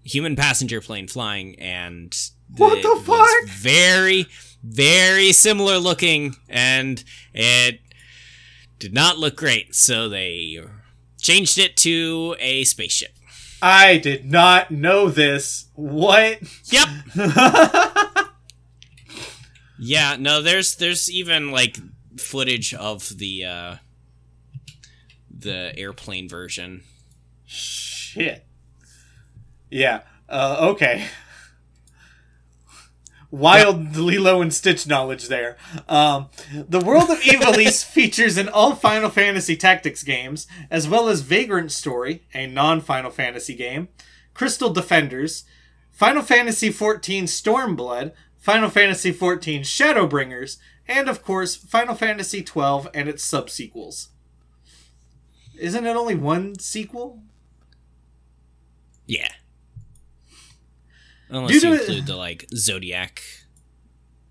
human passenger plane flying and What the was fuck? very very similar looking and it did not look great so they changed it to a spaceship I did not know this. What? yep Yeah, no, there's there's even like footage of the uh the airplane version. Shit. Yeah. Uh, okay. Wild Lilo and Stitch knowledge there. Um, the world of Ivalice features in all Final Fantasy Tactics games, as well as Vagrant Story, a non-Final Fantasy game, Crystal Defenders, Final Fantasy XIV Stormblood, Final Fantasy XIV Shadowbringers, and of course Final Fantasy XII and its subsequels. Isn't it only one sequel? Yeah. Unless Due to you it- include the like Zodiac.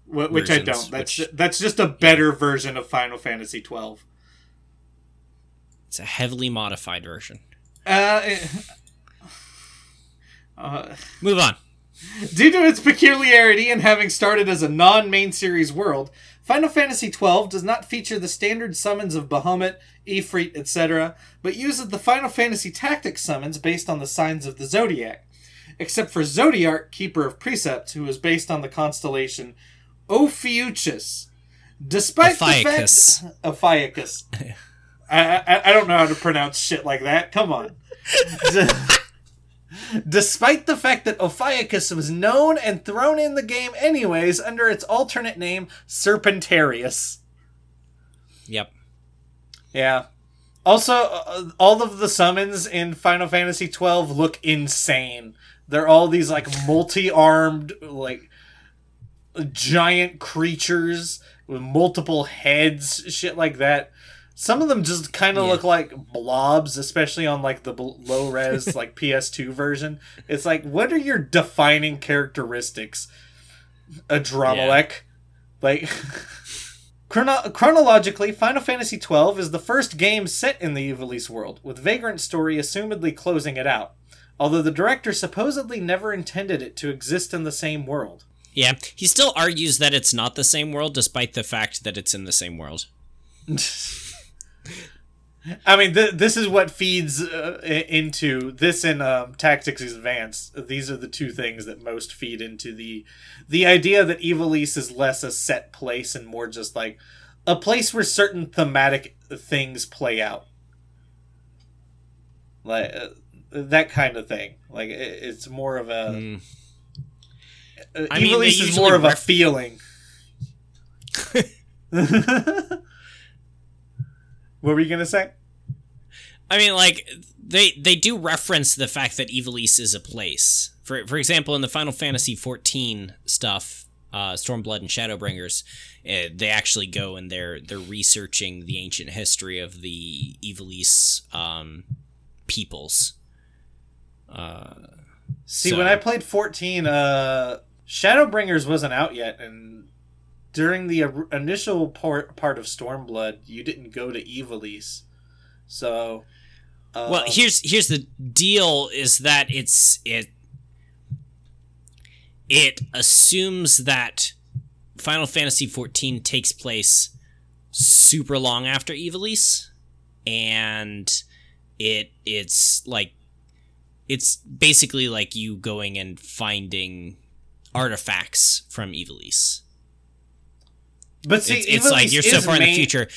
Wh- which I don't. That's which- that's just a better version of Final Fantasy twelve. It's a heavily modified version. Uh, it- uh, Move on. due to its peculiarity and having started as a non-main series world, Final Fantasy XII does not feature the standard summons of Bahamut, Ifrit, etc., but uses the Final Fantasy Tactics summons based on the signs of the zodiac. Except for Zodiac, Keeper of Precepts, who is based on the constellation Ophiuchus. Despite Ophiuchus. the fact Ophiuchus. I, I I don't know how to pronounce shit like that. Come on. Despite the fact that Ophiuchus was known and thrown in the game anyways under its alternate name Serpentarius. Yep. Yeah. Also, uh, all of the summons in Final Fantasy XII look insane. They're all these like multi-armed, like giant creatures with multiple heads, shit like that. Some of them just kind of Yeah. look like blobs, especially on like the low res like PS2 version. It's like, what are your defining characteristics? A Dromalek, like. Chrono- chronologically, Final Fantasy XII is the first game set in the Ivalice world, with vagrant story assumedly closing it out. Although the director supposedly never intended it to exist in the same world. Yeah. He still argues that it's not the same world, despite the fact that it's in the same world. I mean, th- this is what feeds uh, into this and um, Tactics Advanced. These are the two things that most feed into the the idea that Ivalice is less a set place and more just like a place where certain thematic things play out, like uh, that kind of thing. Like it, it's more of a. Mm. Uh, I mean, is more of a feeling. what were you gonna say? I mean, like they they do reference the fact that Ivalice is a place. For for example, in the Final Fantasy XIV stuff, uh, Stormblood and Shadowbringers, uh, they actually go and they're they're researching the ancient history of the Ivalice um, peoples. Uh, See, So- when I played 14, uh, Shadowbringers wasn't out yet, and during the initial part, part of Stormblood, you didn't go to Ivalice. So. Uh, well, here's here's the deal: is that it's it it assumes that Final Fantasy XIV takes place super long after Ivalice, and it it's like it's basically like you going and finding artifacts from Ivalice. But see, It's, it's like you're so far in the future.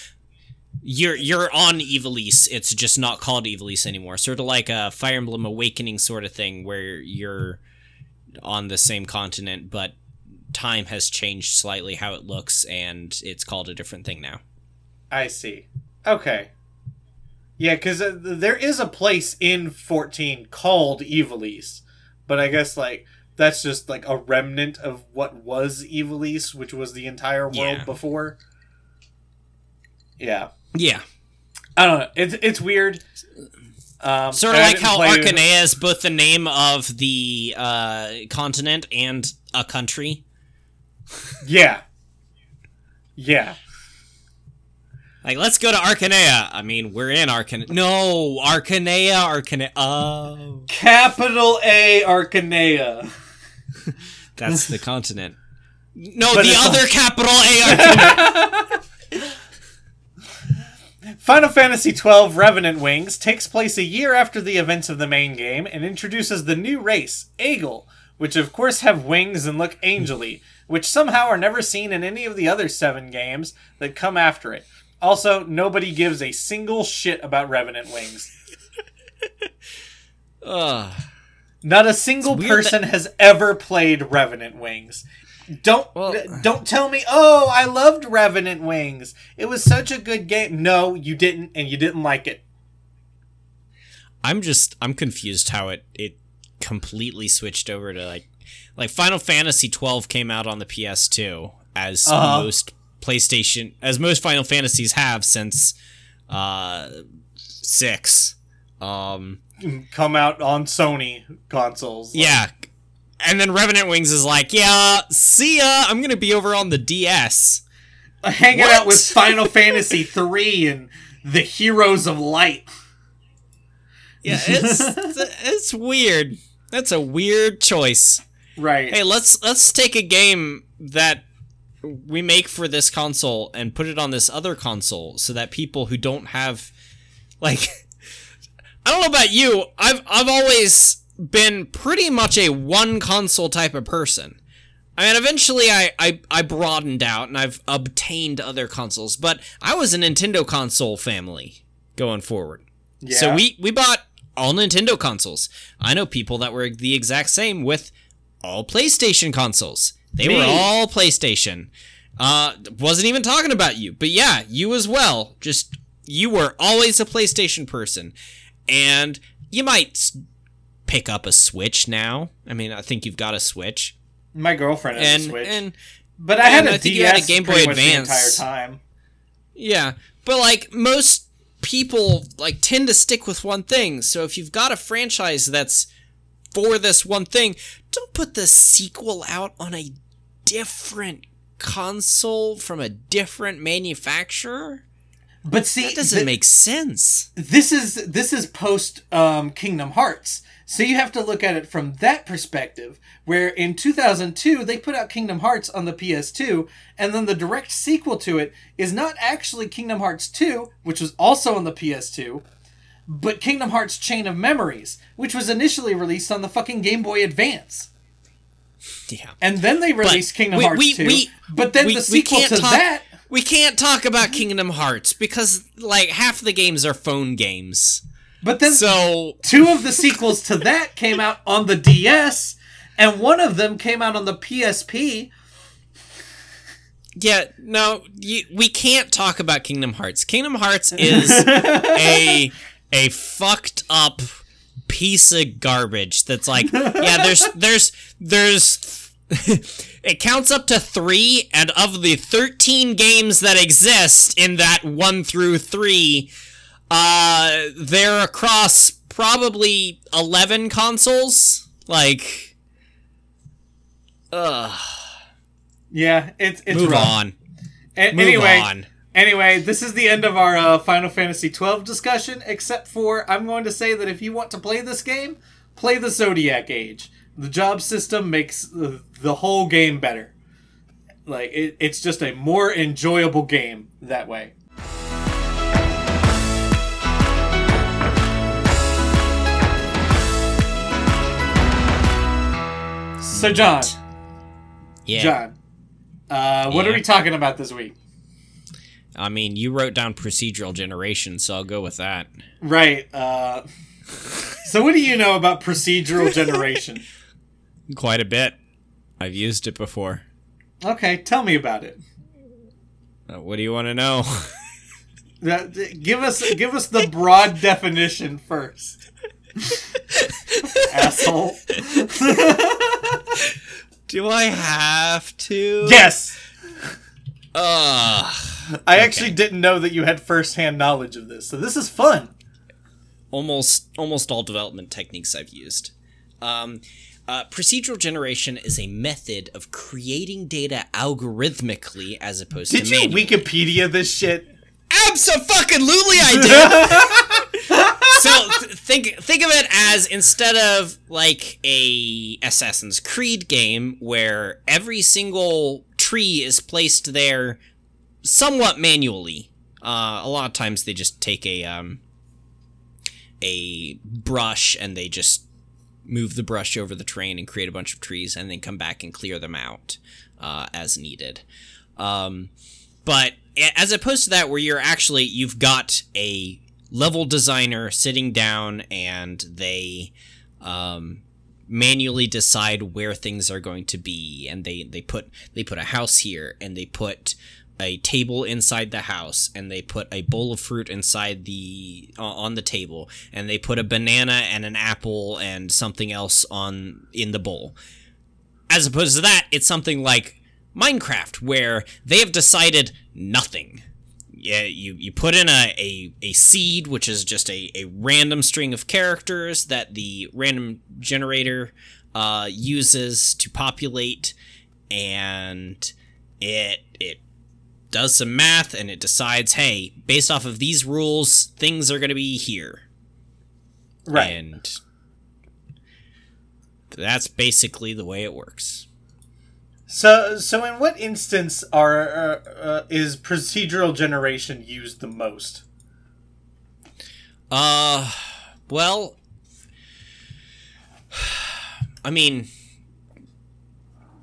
You're you're on Ivalice. It's just not called Ivalice anymore. Sort of like a Fire Emblem Awakening sort of thing, where you're on the same continent, but time has changed slightly how it looks, and it's called a different thing now. I see. Okay. Yeah, because uh, there is a place in 14 called Ivalice, but I guess like that's just like a remnant of what was Ivalice, which was the entire world Yeah. before. Yeah, Yeah, I don't know. It's it's weird. Um, sort of like how Archanea is both the name of the uh, continent and a country. Yeah. Yeah. Like, let's go to Archanea. I mean, we're in Archanea. No, Archanea, Archanea. Oh, Capital A Archanea. that's the continent. No, But the other al- capital A Final Fantasy XII Revenant Wings takes place a year after the events of the main game and introduces the new race, Aegyl, which of course have wings and look angely, which somehow are never seen in any of the other seven games that come after it. Also, nobody gives a single shit about Revenant Wings. Ugh. Not a single person has ever played Revenant Wings. Don't Well- don't tell me, "Oh, I loved Revenant Wings. It was such a good game." No, you didn't and you didn't like it. I'm just I'm confused how it it completely switched over to like like Final Fantasy 12 came out on the PS2 as Uh-huh. most PlayStation as most Final Fantasies have since uh 6. Um Come out on Sony consoles. yeah. And then Revenant Wings is like, "Yeah, see ya. I'm going to be over on the DS." hanging What? out with Final Fantasy 3 and the Heroes of Light. Yeah, it's it's weird. That's a weird choice. Right. Hey, let's let's take a game that we make for this console and put it on this other console so that people who don't have like I don't know about you, I've I've always been pretty much a one console type of person. I mean, eventually I, I, I broadened out and I've obtained other consoles, but I was a Nintendo console family going forward. Yeah. So we we bought all Nintendo consoles. I know people that were the exact same with all PlayStation consoles. They Me. were all PlayStation. Uh, wasn't even talking about you, but yeah, you as well. Just you were always a PlayStation person, and you might pick up a Switch now. I mean, I think you've got a Switch, my girlfriend has and a Switch, and but I had and a I think DS you had a Game Boy Advance. the entire time. Yeah, but like most people like tend to stick with one thing. So if you've got a franchise that's for this one thing, don't put the sequel out on a different console from a different manufacturer. But see, That doesn't th- make sense. this is this is post um, Kingdom Hearts, so you have to look at it from that perspective. Where in 2002 they put out Kingdom Hearts on the PS2, and then the direct sequel to it is not actually Kingdom Hearts 2, which was also on the PS2, but Kingdom Hearts Chain of Memories, which was initially released on the fucking Game Boy Advance. Yeah. And then they released Kingdom we- Hearts we- 2. we- but then we- the sequel to talk- that We can't talk about Kingdom Hearts because like half the games are phone games. but then So two of the sequels to that came out on the DS, and one of them came out on the PSP. Yeah, no, you, we can't talk about Kingdom Hearts. Kingdom Hearts is a a fucked up piece of garbage that's like, yeah, there's there's there's it counts up to 3 and of the 13 games that exist in that 1 through 3, uh they're across probably 11 consoles. Like ugh, Yeah, it's it's move rough. on. A- Move anyway, on. anyway, this is the end of our uh, Final Fantasy twelve discussion. Except for, I'm going to say that if you want to play this game, play the Zodiac Age. The job system makes the, the whole game better. Like it, it's just a more enjoyable game that way. So, John, Yeah. John, uh, what are we talking about this week? I mean, you wrote down procedural generation, so I'll go with that. Right. Uh, so, what do you know about procedural generation? Quite a bit. I've used it before. Okay, tell me about it. Uh, what do you want to know? Give us give us the broad definition first. Asshole. do I have to? Yes. Ugh. I actually didn't know that you had firsthand knowledge of this, so this is fun. almost almost all development techniques I've used. Um, uh, procedural generation is a method of creating data algorithmically as opposed Did to you manually. Wikipedia this shit? Absolutely, I did. so th- think think of it as instead of like a Assassin's Creed game where every single tree is placed there somewhat manually. Uh, a lot of times they just take a um, a brush and they just move the brush over the terrain and create a bunch of trees and then come back and clear them out uh, as needed. Um, but as opposed to that, where you're actually you've got a level designer sitting down and they um, manually decide where things are going to be, and they they put they put a house here, and they put a table inside the house, and they put a bowl of fruit inside the uh, on the table, and they put a banana and an apple and something else on in the bowl. As opposed to that, it's something like Minecraft, where they have decided nothing. Yeah, you, you put in a, a, a seed, which is just a, a random string of characters that the random generator uh, uses to populate, and it it does some math and it decides, hey, based off of these rules, things are going to be here. Right. And that's basically the way it works. So, so in what instance are uh, uh, is procedural generation used the most? Uh, well, I mean,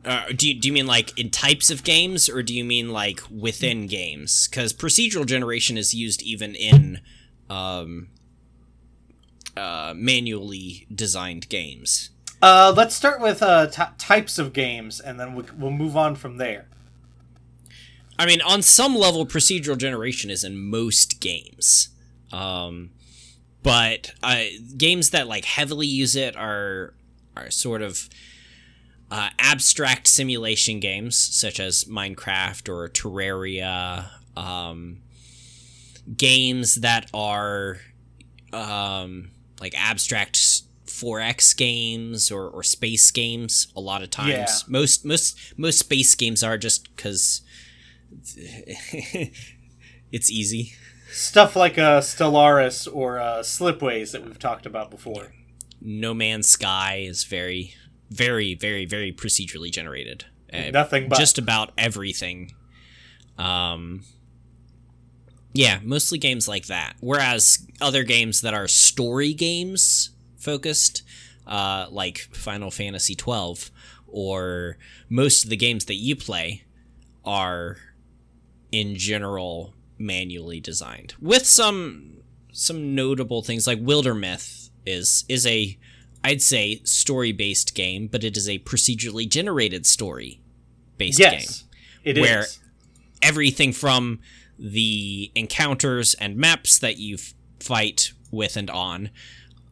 uh, do you, do you mean like in types of games, or do you mean like within games? Because procedural generation is used even in um, uh, manually designed games. Uh, let's start with uh, t- types of games, and then we- we'll move on from there. I mean, on some level, procedural generation is in most games. Um, but uh, games that like heavily use it are are sort of uh, abstract simulation games, such as Minecraft or Terraria. Um, games that are um, like abstract 4X games or, or space games. A lot of times, Yeah. most most most space games are just because it's easy. Stuff like uh, Stellaris or uh, Slipways that we've talked about before. No Man's Sky is very, very, very, very procedurally generated. Uh, Nothing but. just about everything. Um, yeah, mostly games like that. Whereas other games that are story games focused, uh, like Final Fantasy twelve, or most of the games that you play, are in general manually designed with some some notable things like Wildermyth is is a I'd say story based game, but it is a procedurally generated story based game. yes, it is. where- Everything from the encounters and maps that you fight with and on,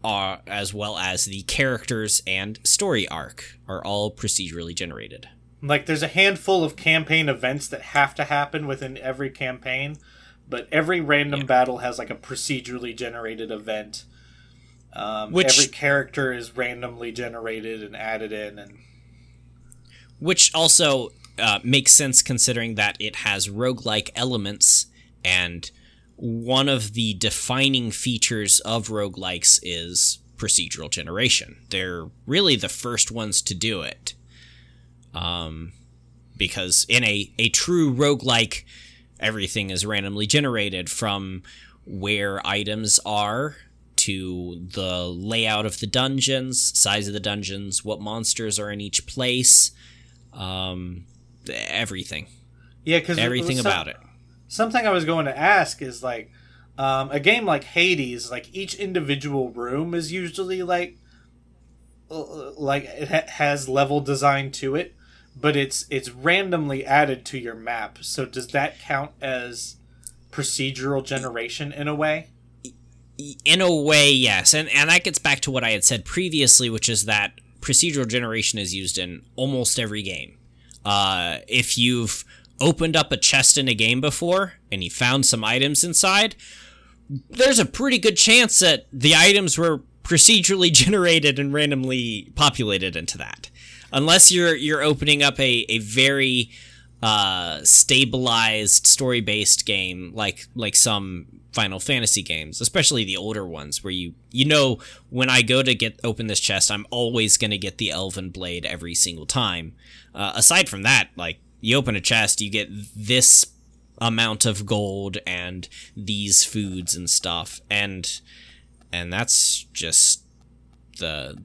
are, as well as the characters and story arc, are all procedurally generated. Like, there's a handful of campaign events that have to happen within every campaign, but every random Yeah. battle has like a procedurally generated event. Um, Which- every character is randomly generated and added in, and which also uh, makes sense considering that it has roguelike elements and one of the defining features of roguelikes is procedural generation. They're really the first ones to do it um, because in a, a true roguelike everything is randomly generated from where items are to the layout of the dungeons size of the dungeons what monsters are in each place um, everything, yeah, because everything about it. Something I was going to ask is like um, a game like Hades, like each individual room is usually like uh, like it ha- has level design to it, but it's it's randomly added to your map. So does that count as procedural generation in a way? In a way, yes, and and that gets back to what I had said previously, which is that procedural generation is used in almost every game. Uh, if you've opened up a chest in a game before and you found some items inside, there's a pretty good chance that the items were procedurally generated and randomly populated into that. Unless you're you're opening up a, a very uh, stabilized story based game like like some Final Fantasy games, especially the older ones, where you you know when I go to get open this chest, I'm always gonna get the Elven Blade every single time. Uh, aside from that, like you open a chest, you get this amount of gold and these foods and stuff, and and that's just the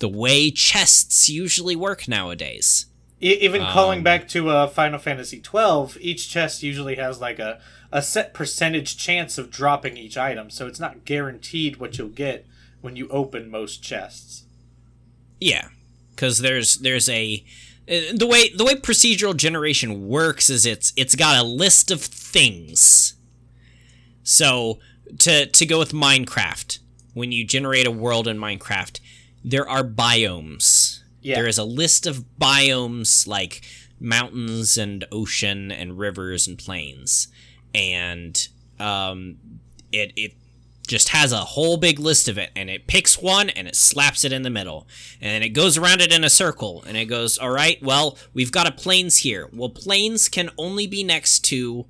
the way chests usually work nowadays. Even calling Um, back to uh, Final Fantasy twelve, each chest usually has like a a set percentage chance of dropping each item, so it's not guaranteed what you'll get when you open most chests. Yeah, because there's there's a uh, the way the way procedural generation works is it's it's got a list of things. So to to go with Minecraft, when you generate a world in Minecraft, there are biomes. Yeah. There is a list of biomes like mountains and ocean and rivers and plains, and um, it it just has a whole big list of it and it picks one and it slaps it in the middle. And it goes around it in a circle and it goes all right well we've got a plains here. Well plains can only be next to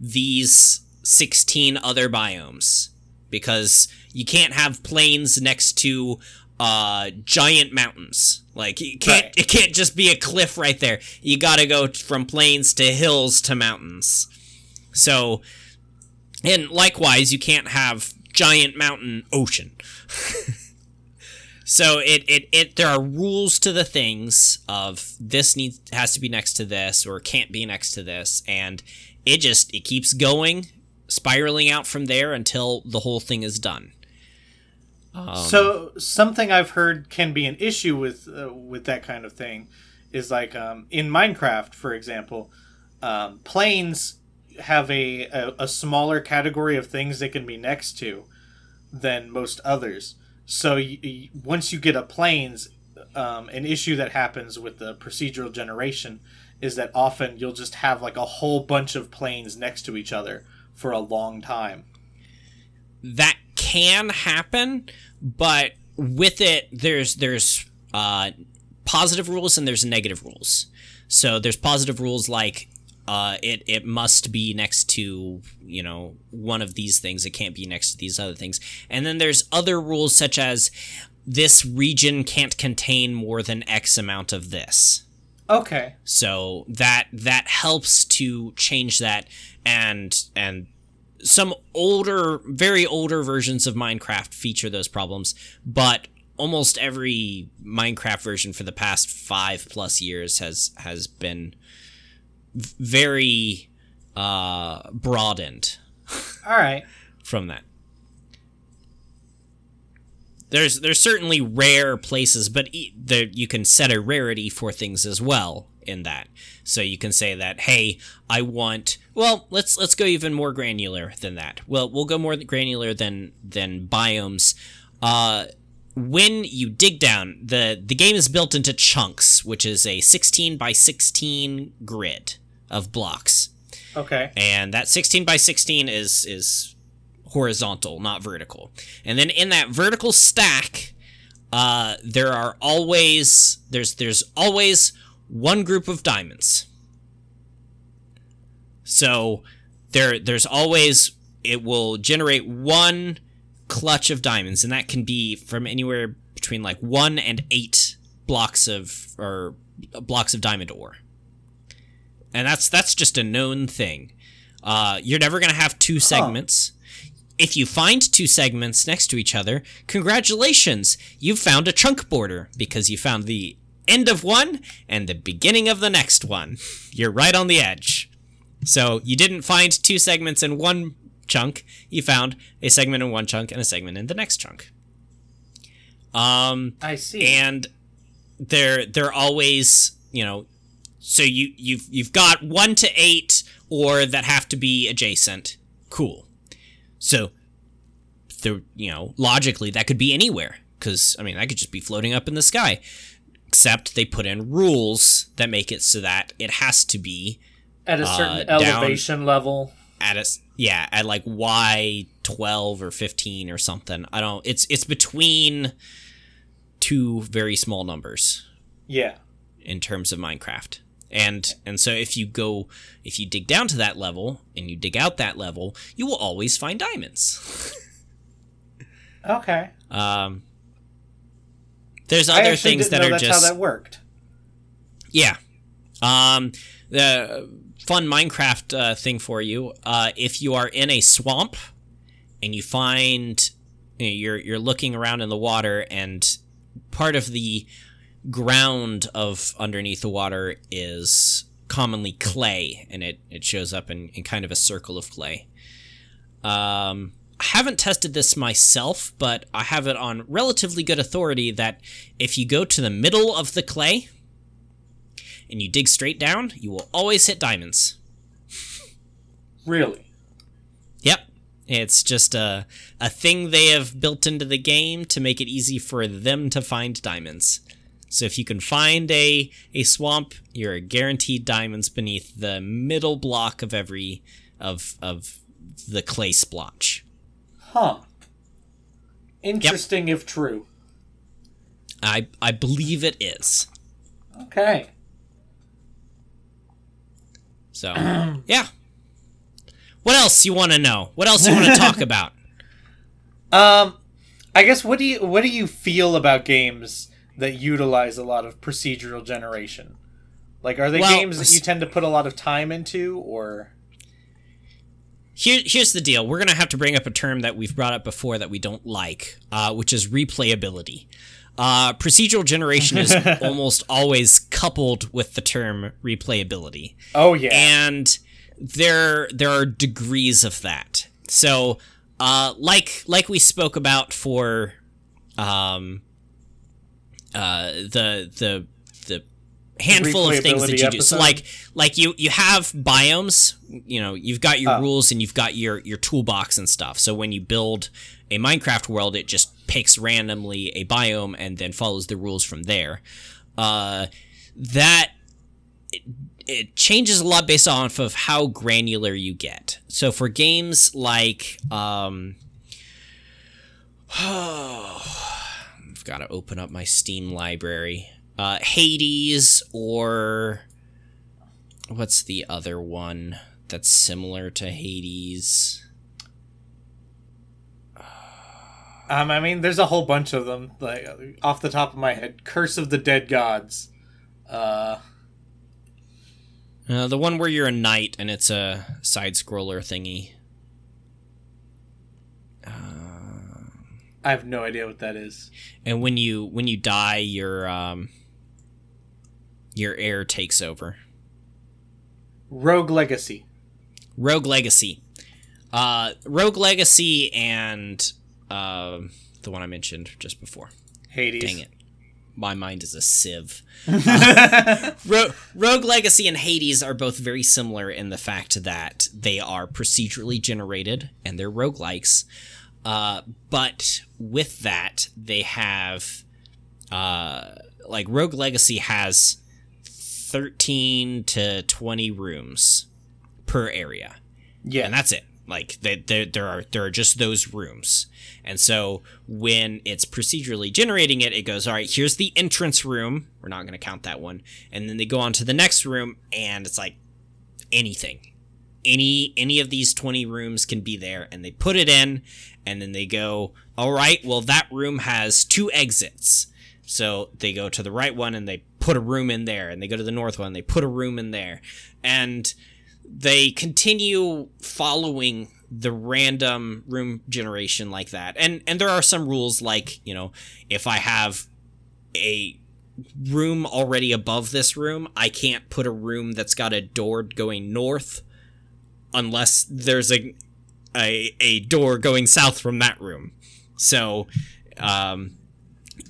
these 16 other biomes because you can't have plains next to uh giant mountains. Like you can't Right. it can't just be a cliff right there. You got to go from plains to hills to mountains so and likewise, you can't have giant mountain ocean. so it, it it there are rules to the things of this needs has to be next to this or can't be next to this, and it just it keeps going spiraling out from there until the whole thing is done. Um, so something I've heard can be an issue with uh, with that kind of thing is like um, in Minecraft, for example, um, plains have a, a, a smaller category of things they can be next to than most others. So once you get a plains, um, an issue that happens with the procedural generation is that often you'll just have like a whole bunch of plains next to each other for a long time. that can happen, but with it, there's there's uh, positive rules and there's negative rules. So there's positive rules like uh, it it must be next to you know one of these things. It can't be next to these other things. And then there's other rules such as this region can't contain more than X amount of this. Okay. So that that helps to change that and and some older very older versions of Minecraft feature those problems, but almost every Minecraft version for the past 5 plus years has has been very uh broadened All right. from that. There's there's certainly rare places, but e- there you can set a rarity for things as well in that. So you can say that, hey, I want. Well, let's let's go even more granular than that. Well, we'll go more granular than than biomes. Uh, when you dig down, the the game is built into chunks, which is a 16 by 16 grid of blocks. Okay. and that 16 by 16 is is horizontal not vertical. And then in that vertical stack uh, there are always there's there's always one group of diamonds. So there there's always it will generate one clutch of diamonds and that can be from anywhere between like 1 and 8 blocks of or blocks of diamond ore and that's that's just a known thing. Uh, you're never gonna have two segments. If you find two segments next to each other, congratulations, you've found a chunk border because you found the end of one and the beginning of the next one. You're right on the edge. So you didn't find two segments in one chunk. You found a segment in one chunk and a segment in the next chunk. Um, I see. and they're they're always you know so you you've you've got one to eight ore that have to be adjacent cool so the you know logically that could be anywhere because i mean that could just be floating up in the sky except they put in rules that make it so that it has to be At a certain uh, elevation level. at a yeah at like y 12 or 15 or something i don't it's it's between two very small numbers Yeah. in terms of Minecraft. And and so if you go if you dig down to that level and you dig out that level, you will always find diamonds. Okay. Um there's other things that are that's just how that worked. yeah. Um the fun Minecraft uh, thing for you. Uh, if you are in a swamp and you find you know, you're you're looking around in the water and part of the ground of underneath the water is commonly clay and it, it shows up in, in kind of a circle of clay. Um, I haven't tested this myself, but I have it on relatively good authority that if you go to the middle of the clay and you dig straight down, you will always hit diamonds. Really? Yep. It's just a, a thing they have built into the game to make it easy for them to find diamonds. So if you can find a, a swamp, you're guaranteed diamonds beneath the middle block of every of of the clay splotch. Huh. Interesting if true. I I believe it is. Okay. So yeah. What else you want to know? What else you want to talk about? Um, I guess what do you what do you feel about games that utilize a lot of procedural generation? Like, are they Well, games that you tend to put a lot of time into, or Here, here's the deal. We're gonna have to bring up a term that we've brought up before that we don't like, uh, which is replayability. Uh, procedural generation is almost always coupled with the term replayability, oh yeah, and there there are degrees of that. So, uh, like like we spoke about for, um, uh, the the the handful of things that you do. So, like like you you have biomes. You know, you've got your Oh. rules and you've got your your toolbox and stuff. So when you build a Minecraft world, it just picks randomly a biome and then follows the rules from there. Uh, that it, it changes a lot based off of how granular you get. So for games like um I've got to open up my Steam library. Uh Hades or what's the other one that's similar to Hades? Um, I mean, there's a whole bunch of them. Like off the top of my head, Curse of the Dead Gods. Uh, Uh, the one where you're a knight and it's a side scroller thingy. I have no idea what that is. And when you when you die, your um your heir takes over. Rogue Legacy. Rogue Legacy. Uh, Rogue Legacy and um the one I mentioned just before. Hades. Dang it. My mind is a sieve. Ro- Rogue Legacy and Hades are both very similar in the fact that they are procedurally generated and they're roguelikes. Uh, but with that, they have. Uh, like, Rogue Legacy has 13 to 20 rooms per area Yeah. and that's it. Like they, there, there are there are just those rooms, and so when it's procedurally generating it, it goes all right. Here's the entrance room. We're not going to count that one, and then they go on to the next room, and it's like anything, any any of these twenty rooms can be there, and they put it in, and then they go all right. Well, that room has two exits, so they go to the right one and they put a room in there, and they go to the north one, and they put a room in there, and they continue following the random room generation like that. And and there are some rules like, you know, if I have a room already above this room, I can't put a room that's got a door going north unless there's a a, a door going south from that room. So um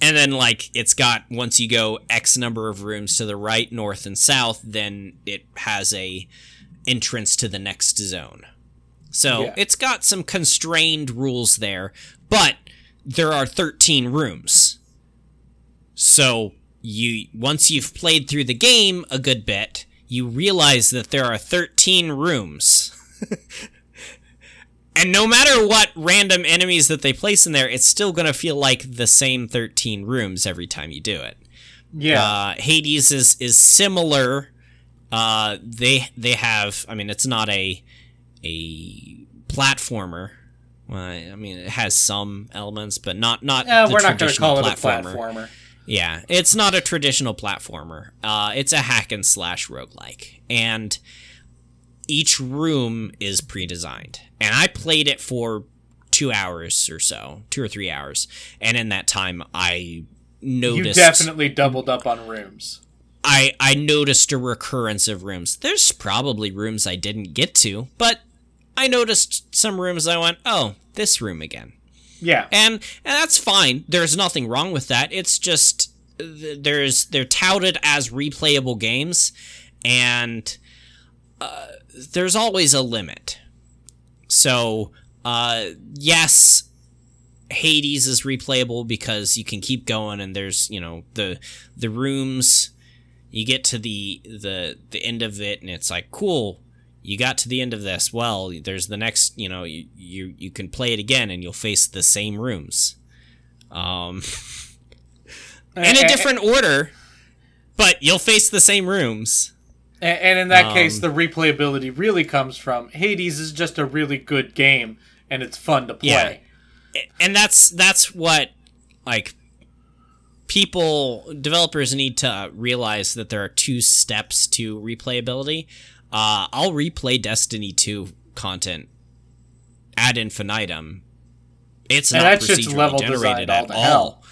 and then like it's got once you go x number of rooms to the right, north and south, then it has a entrance to the next zone. So Yeah. it's got some constrained rules there, but there are 13 rooms. So you once you've played through the game a good bit, you realize that there are 13 rooms. and no matter what random enemies that they place in there, it's still going to feel like the same 13 rooms every time you do it. yeah. Uh, Hades is is similar. Uh, they they have. I mean, it's not a a platformer. Well, I mean, it has some elements, but not not. Uh, we're not going to call it a platformer. Yeah, it's not a traditional platformer. Uh, it's a hack and slash roguelike. And each room is pre designed. And I played it for two hours or so, two or three hours. And in that time, I You noticed. definitely doubled up on rooms. I, I noticed a recurrence of rooms. There's probably rooms I didn't get to, but I noticed some rooms I went, oh, this room again Yeah. and and that's fine. There's nothing wrong with that. It's just there's they're touted as replayable games, and uh, there's always a limit. So uh, yes, Hades is replayable because you can keep going, and there's you know the the rooms. You get to the the the end of it, and it's like cool you got to the end of this well there's the next you know you you, you can play it again and you'll face the same rooms. Um in a different order but you'll face the same rooms. And, and in that case, Um, the replayability really comes from Hades is just a really good game, and it's fun to play. and that's that's what like people developers need to realize that there are two steps to replayability uh i'll replay destiny 2 content ad infinitum it's And not that shit's procedurally level generated at all hell.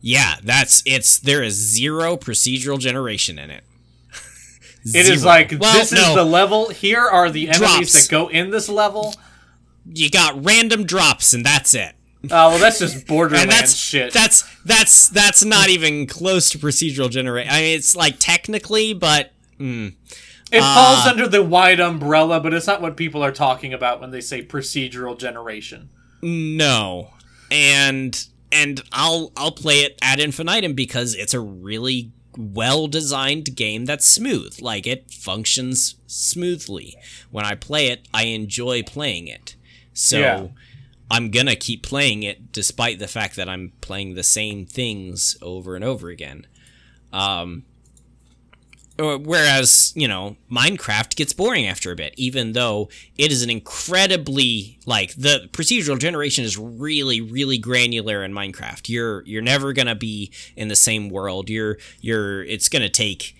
yeah that's it's there is zero procedural generation in it It is like Well, this is the level. Here are the enemies Drops. that go in this level. you got random drops and that's it. Oh well, that's just Borderlands and that's shit. that's that's that's not even close to procedural generation. I mean, it's like technically, but mm, it falls uh, under the wide umbrella, but it's not what people are talking about when they say procedural generation. no. And and I'll I'll play it ad infinitum because it's a really well designed game that's smooth. Like it functions smoothly. When I play it, I enjoy playing it. So Yeah. I'm gonna keep playing it despite the fact that I'm playing the same things over and over again. Um, whereas you know Minecraft gets boring after a bit, even though it is an incredibly like the procedural generation is really really granular in Minecraft. You're you're never gonna be in the same world. You're you're it's gonna take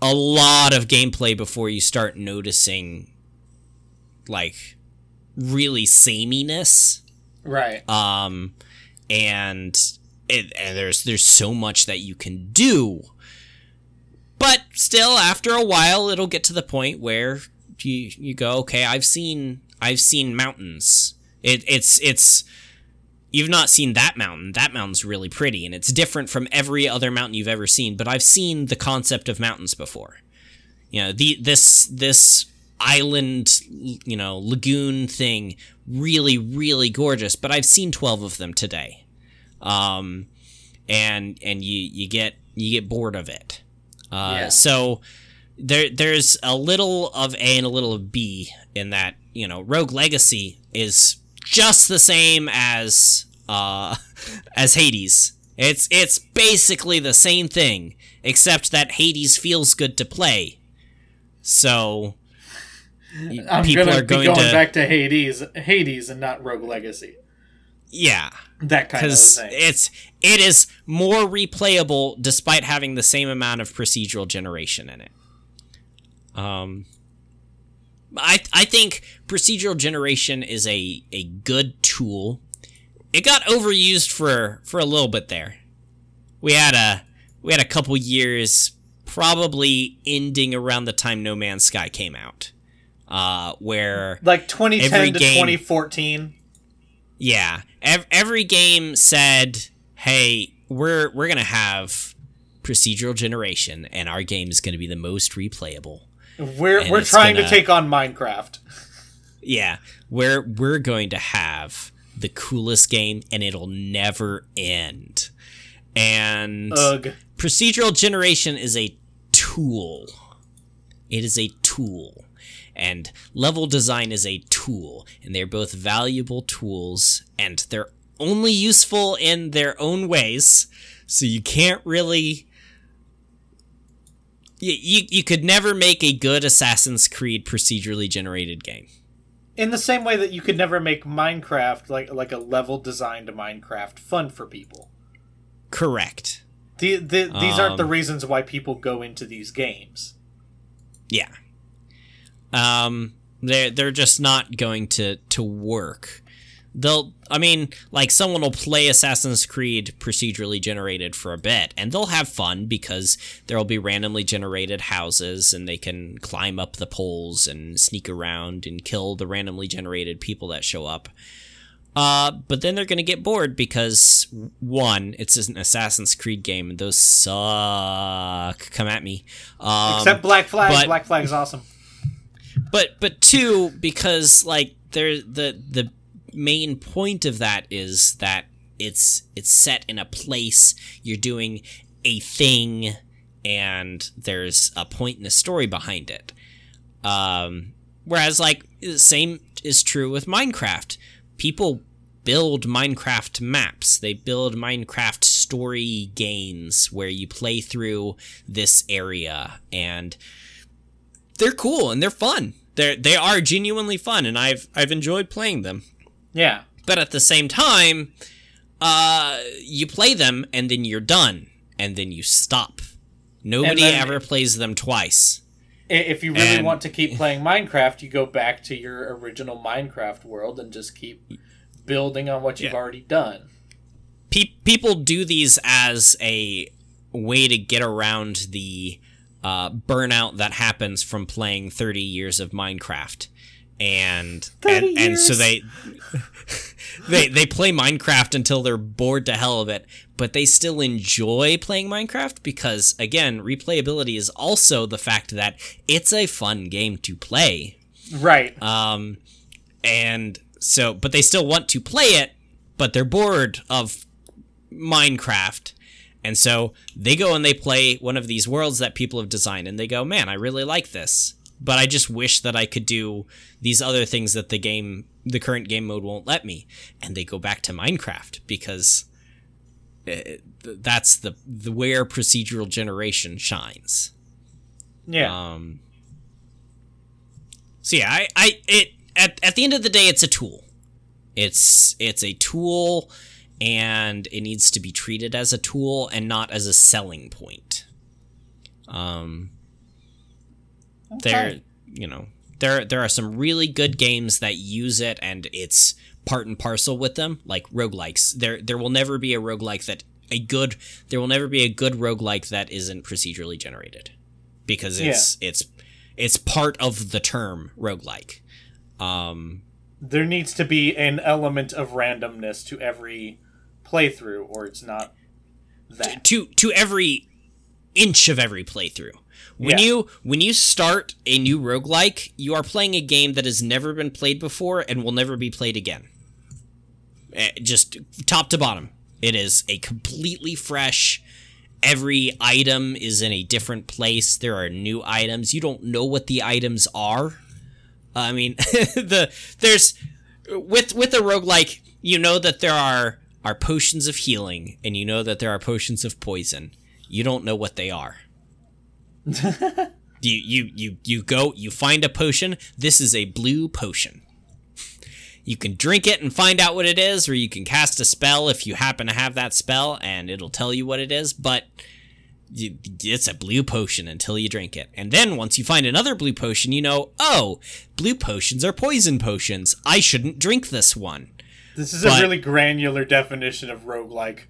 a lot of gameplay before you start noticing like really sameness Right. um and it, and there's there's so much that you can do but still after a while it'll get to the point where you you go okay i've seen i've seen mountains. It, it's it's you've not seen that mountain. That mountain's really pretty and it's different from every other mountain you've ever seen but i've seen the concept of mountains before. You know the this this island you know lagoon thing really really gorgeous but i've seen 12 of them today. Um and and you you get you get bored of it uh Yeah. so there there's a little of a and a little of b in that you know rogue legacy is just the same as uh as hades it's it's basically the same thing except that hades feels good to play so I'm people gonna are going be going to back to Hades, Hades, and not Rogue Legacy. Yeah That kind of because thing. it's it is more replayable despite having the same amount of procedural generation in it. Um, I I think procedural generation is a a good tool. It got overused for for a little bit there. We had a we had a couple years, probably ending around the time No Man's Sky came out, uh, where like 2010 to game- 2014. yeah, ev- every game said, "Hey, we're we're gonna have procedural generation, and our game is gonna be the most replayable." We're And we're trying to gonna- take on Minecraft. Yeah, we're we're going to have the coolest game, and it'll never end. And Ugh. procedural generation is a tool. It is a tool. And level design is a tool. And they're both valuable tools. And they're only useful in their own ways. So you can't really. You, you, you could never make a good Assassin's Creed procedurally generated game. In the same way that you could never make Minecraft like like a level designed Minecraft fun for people. Correct. The, the, these aren't the Um, reasons why people go into these games. Yeah. Um they're they're just not going to to work. They'll I mean, like someone will play Assassin's Creed procedurally generated for a bit and they'll have fun because there'll be randomly generated houses and they can climb up the poles and sneak around and kill the randomly generated people that show up. Uh, but then they're gonna get bored because one, it's an Assassin's Creed game and those suck. Come at me. Um, Except Black Flag. Black Flag's awesome. But but two because like there the the main point of that is that it's it's set in a place you're doing a thing and there's a point in the story behind it. Um whereas like the same is true with minecraft. People build minecraft maps. They build minecraft story games where you play through this area and they're cool and they're fun. They're they are genuinely fun, and I've I've enjoyed playing them. Yeah. But at the same time, uh, you play them and then you're done, and then you stop. Nobody then- ever plays them twice. If you really And- want to keep playing Minecraft, you go back to your original Minecraft world and just keep building on what you've Yeah. already done. Pe- people do these as a way to get around the uh, burnout that happens from playing 30 years of Minecraft. And 30 and, and so they they they play Minecraft until they're bored to hell of it, but they still enjoy playing Minecraft because again, replayability is also the fact that it's a fun game to play. Right. Um, and so, but they still want to play it, but they're bored of Minecraft. And so they go and they play one of these worlds that people have designed, and they go, man, I really like this. But I just wish that I could do these other things that the game, the current game mode won't let me. And they go back to Minecraft because uh, that's the, the where procedural generation shines. yeah. Um, so yeah, I, I it at, at the end of the day, it's a tool. It's it's a tool, and it needs to be treated as a tool and not as a selling point. Um, there, you know, there there are some really good games that use it, and it's part and parcel with them, like roguelikes. There there will never be a roguelike that a good there will never be a good roguelike that isn't procedurally generated because it's it's it's part of the term roguelike. Um, there needs to be an element of randomness to every playthrough, or it's not that. to to every inch of every playthrough. When Yeah. you when you start a new roguelike, you are playing a game that has never been played before and will never be played again. Eh, Just top to bottom. It is a completely fresh every item is in a different place. There are new items. You don't know what the items are. I mean, the there's with with a roguelike, you know that there are are potions of healing and you know that there are potions of poison. You don't know what they are. you you you you go you find a potion. This is a blue potion. You can drink it and find out what it is, or you can cast a spell if you happen to have that spell, and it'll tell you what it is. But it's a blue potion until you drink it. And then once you find another blue potion, you know, oh, blue potions are poison potions. I shouldn't drink this one. This is But- a really granular definition of roguelike.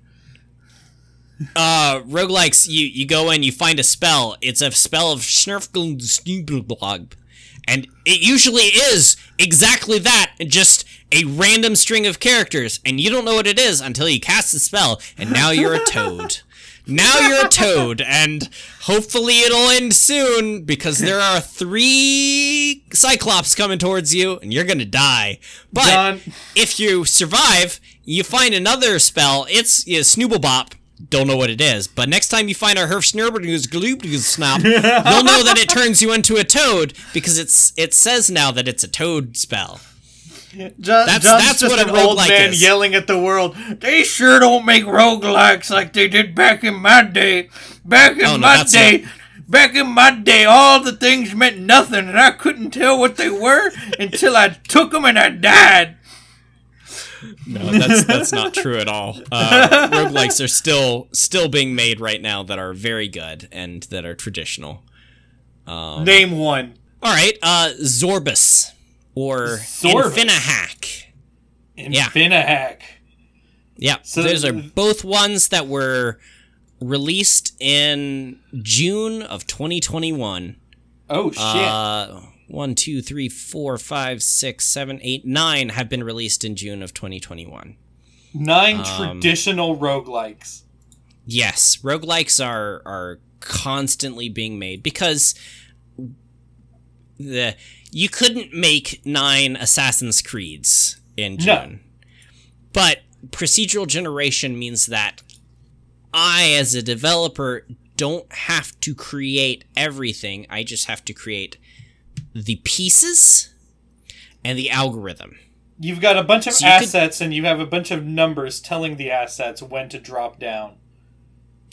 Uh, roguelikes, you, you go in, you find a spell. It's a spell of Snurfglug. And it usually is exactly that, just a random string of characters. And you don't know what it is until you cast the spell, and now you're a toad. Now you're a toad, and hopefully it'll end soon because there are three Cyclops coming towards you, and you're gonna die. But Done. if you survive, you find another spell. It's Snooblebop. Don't know what it is, but next time you find a Herf Snap, you'll know that it turns you into a toad because it's it says now that it's a toad spell. John, That's- John's that's just what an old man is. yelling at the world. They sure don't make roguelikes like they did back in my day. Back in Oh, no, my day. Back in my day, all the things meant nothing, and I couldn't tell what they were until I took them and I died. No, that's that's not true at all. Uh, roguelikes are still still being made right now that are very good and that are traditional. Um, Name one. All right, uh, Zorbus or Zorbus. Infinahack. Yeah. Infinahack. Yeah, So- those are both ones that were released in June of 2021. Oh shit. Uh, one, two, three, four, five, six, seven, eight, nine have been released in June of 2021. Nine um, traditional roguelikes. Yes, roguelikes are are constantly being made because the you couldn't make nine Assassin's Creeds in No. June. But procedural generation means that I as a developer don't have to create everything. I just have to create the pieces and the algorithm. You've got a bunch of So you could- assets and you have a bunch of numbers telling the assets when to drop down.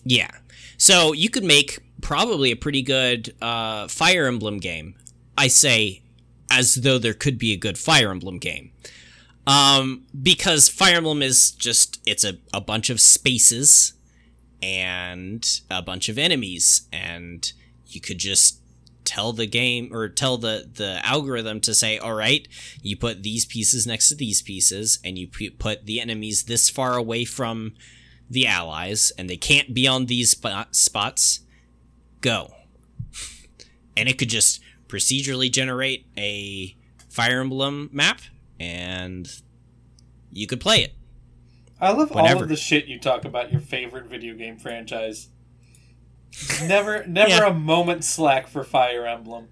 Yeah. So you could make probably a pretty good uh, Fire Emblem game. I say as though there could be a good Fire Emblem game. Um, because Fire Emblem is just, it's a, a bunch of spaces and a bunch of enemies. And you could just tell the game or tell the, the algorithm to say, all right, you put these pieces next to these pieces and you put the enemies this far away from the allies and they can't be on these spot- spots go and it could just procedurally generate a Fire Emblem map, and you could play it. I love all Whenever. of the shit you talk about your favorite video game franchise. Never, never Yeah. a moment slack for Fire Emblem.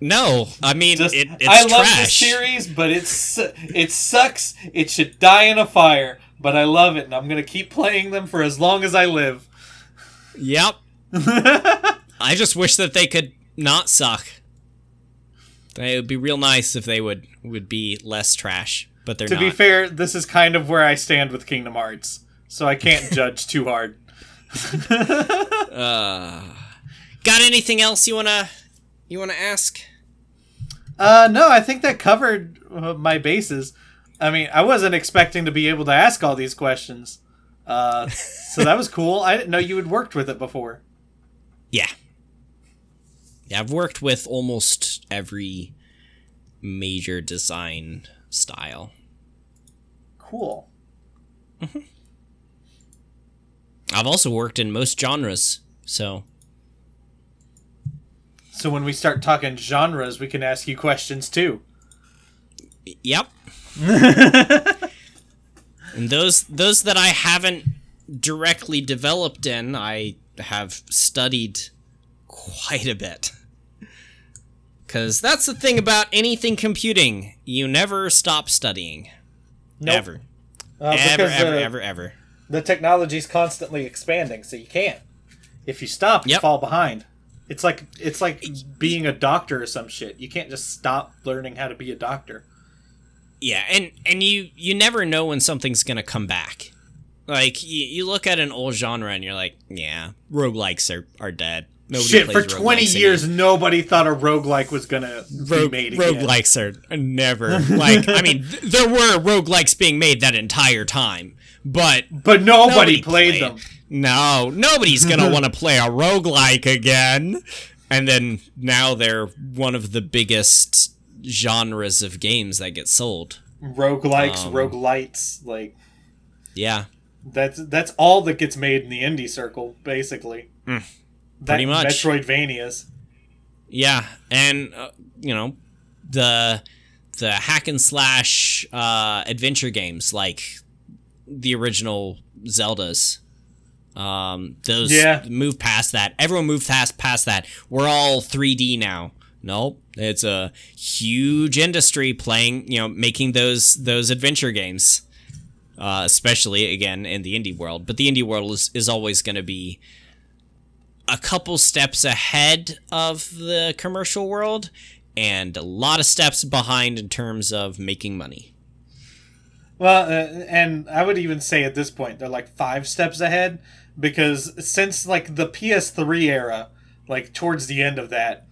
No, I mean Just, it, it's I love the series, but it's it sucks. It should die in a fire, but I love it, and I'm gonna keep playing them for as long as I live. Yep. I just wish that they could not suck. It would be real nice if they would would be less trash, but they're to not. be fair, this is kind of where I stand with Kingdom Hearts, so I can't judge too hard. uh, got anything else you wanna you wanna ask? Uh, no, I think that covered uh, my bases. I mean, I wasn't expecting to be able to ask all these questions. Uh, so that was cool. I didn't know you had worked with it before. Yeah. I've worked with almost every major design style. Cool. Mm-hmm. I've also worked in most genres, so So when we start talking genres, we can ask you questions too. yep. and those those that I haven't directly developed in, I have studied quite a bit. Cuz that's the thing about anything computing, you never stop studying. Nope. Ever. Uh, ever, because ever, uh, ever, ever. the technology's constantly expanding, so you can't. If you stop, you Yep. fall behind. It's like it's like being a doctor or some shit. You can't just stop learning how to be a doctor. Yeah, and and you you never know when something's gonna come back. Like you, you look at an old genre and you're like, yeah, roguelikes are are dead. Nobody Shit, for 20 roguelikes years, nobody thought a roguelike was gonna anymore. be made Rogue, again. roguelikes are never like. I mean, th- there were roguelikes being made that entire time, but But nobody, Nobody played played. them. no, nobody's gonna want to play a roguelike again. And then now they're one of the biggest genres of games that get sold. Roguelikes, Um, roguelites, like Yeah, that's that's all that gets made in the indie circle, basically. That, pretty much. Metroidvanias. Yeah, and uh, you know the the hack and slash uh, adventure games like the original Zeldas. Um, those Yeah. move past that. Everyone moved past past that. We're all 3D now. Nope, it's a huge industry playing. You know, making those those adventure games. Uh, especially again in the indie world, but the indie world is, is always going to be a couple steps ahead of the commercial world and a lot of steps behind in terms of making money. Well, uh, and I would even say at this point they're like five steps ahead because since like the PS3 era, like towards the end of that,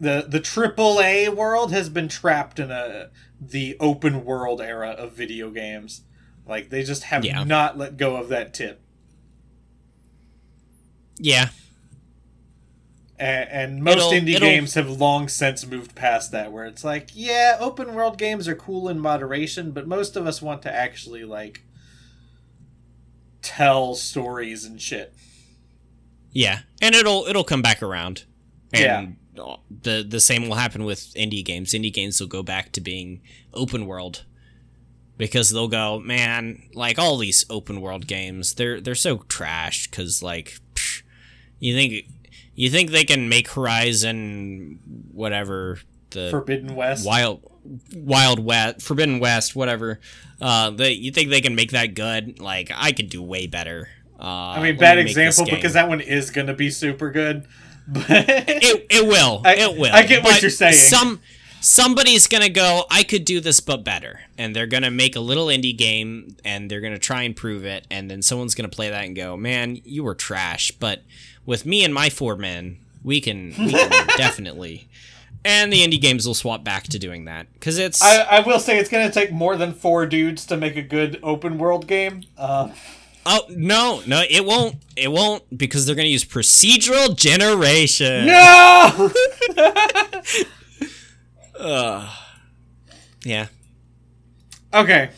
the the AAA world has been trapped in a the open world era of video games. Like they just have Yeah. not let go of that tip. Yeah, And, and most It'll- indie it'll- games have long since moved past that, where it's like, yeah, open world games are cool in moderation, but most of us want to actually like tell stories and shit. yeah, and it'll it'll come back around. And the the same will happen with indie games. Indie games will go back to being open world because they'll go, man, like all these open world games, they're they're so trash because like psh, you think you think they can make Horizon whatever the Forbidden West. Wild Wild West, Forbidden West, whatever. Uh, they you think they can make that good? Like I could do way better. Uh, I mean, bad example because that one is going to be super good. But it it will I- it will. I get what But you're saying. Some somebody's gonna go. I could do this, but better, and they're gonna make a little indie game, and they're gonna try and prove it, and then someone's gonna play that and go, "Man, you were trash." But with me and my four men, we can we can definitely. And the indie games will swap back to doing that because it's I, I will say it's going to take more than four dudes to make a good open world game. Um, Oh no, no, it won't. It won't because they're gonna use procedural generation. no! Yeah. Okay,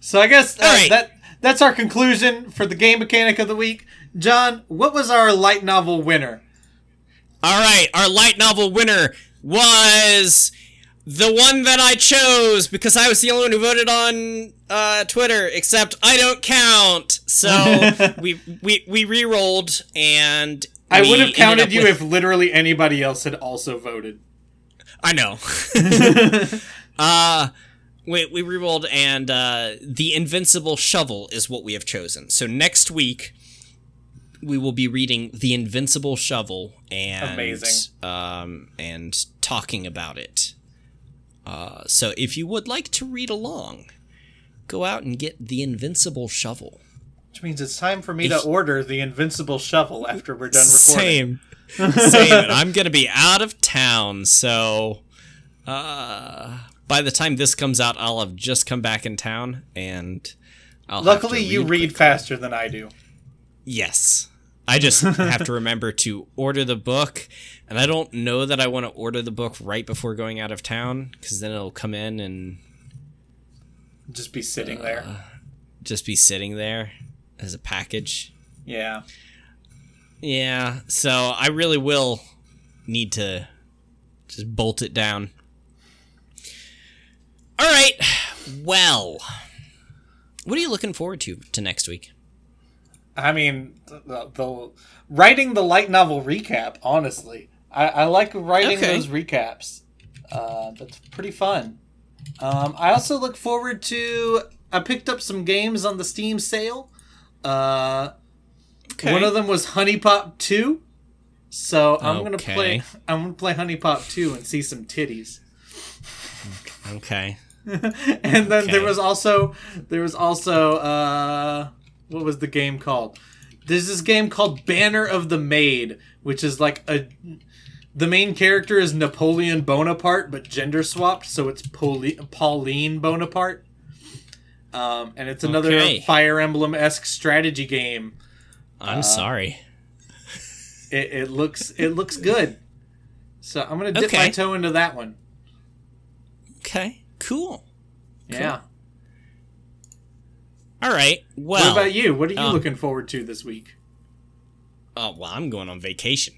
so I guess uh, right. that that's our conclusion for the game mechanic of the week. John, what was our light novel winner? All right, our light novel winner was the one that I chose because I was the only one who voted on uh, Twitter. Except I don't count, so we we we re-rolled and I would have counted you with- if literally anybody else had also voted. I know. uh we we re-rolled and uh the invincible shovel is what we have chosen. So next week we will be reading the invincible shovel and Amazing. um and talking about it. Uh so if you would like to read along, go out and get the invincible shovel. Which means it's time for me to order the invincible shovel after we're done recording. Same. Same. And I'm gonna be out of town, so uh by the time this comes out, I'll have just come back in town and I'll have Luckily, to you read read quick- faster than I do. Yes. I just have to remember to order the book, and I don't know that I want to order the book right before going out of town because then it'll come in and Just be sitting there. Uh, just be sitting there as a package. Yeah. Yeah, so I really will need to just bolt it down. All right. Well, what are you looking forward to to next week? I mean, the, the writing the light novel recap. Honestly, I, I like writing Okay. those recaps. Uh, that's pretty fun. Um, I also look forward to. I picked up some games on the Steam sale. Uh, Okay. One of them was HuniePop Two. So I'm gonna play. I'm gonna play HuniePop Two and see some titties. Okay. and then there was also there was also uh what was the game called there's this game called banner of the maid which is like a the main character is napoleon bonaparte but gender swapped so it's Poli- pauline bonaparte um, and it's another Okay. fire emblem-esque strategy game I'm sorry. it, it looks it looks good so i'm gonna dip my toe into that one Okay. Cool. yeah All right. Well. what about you what are you um, looking forward to this week Oh, well, I'm going on vacation.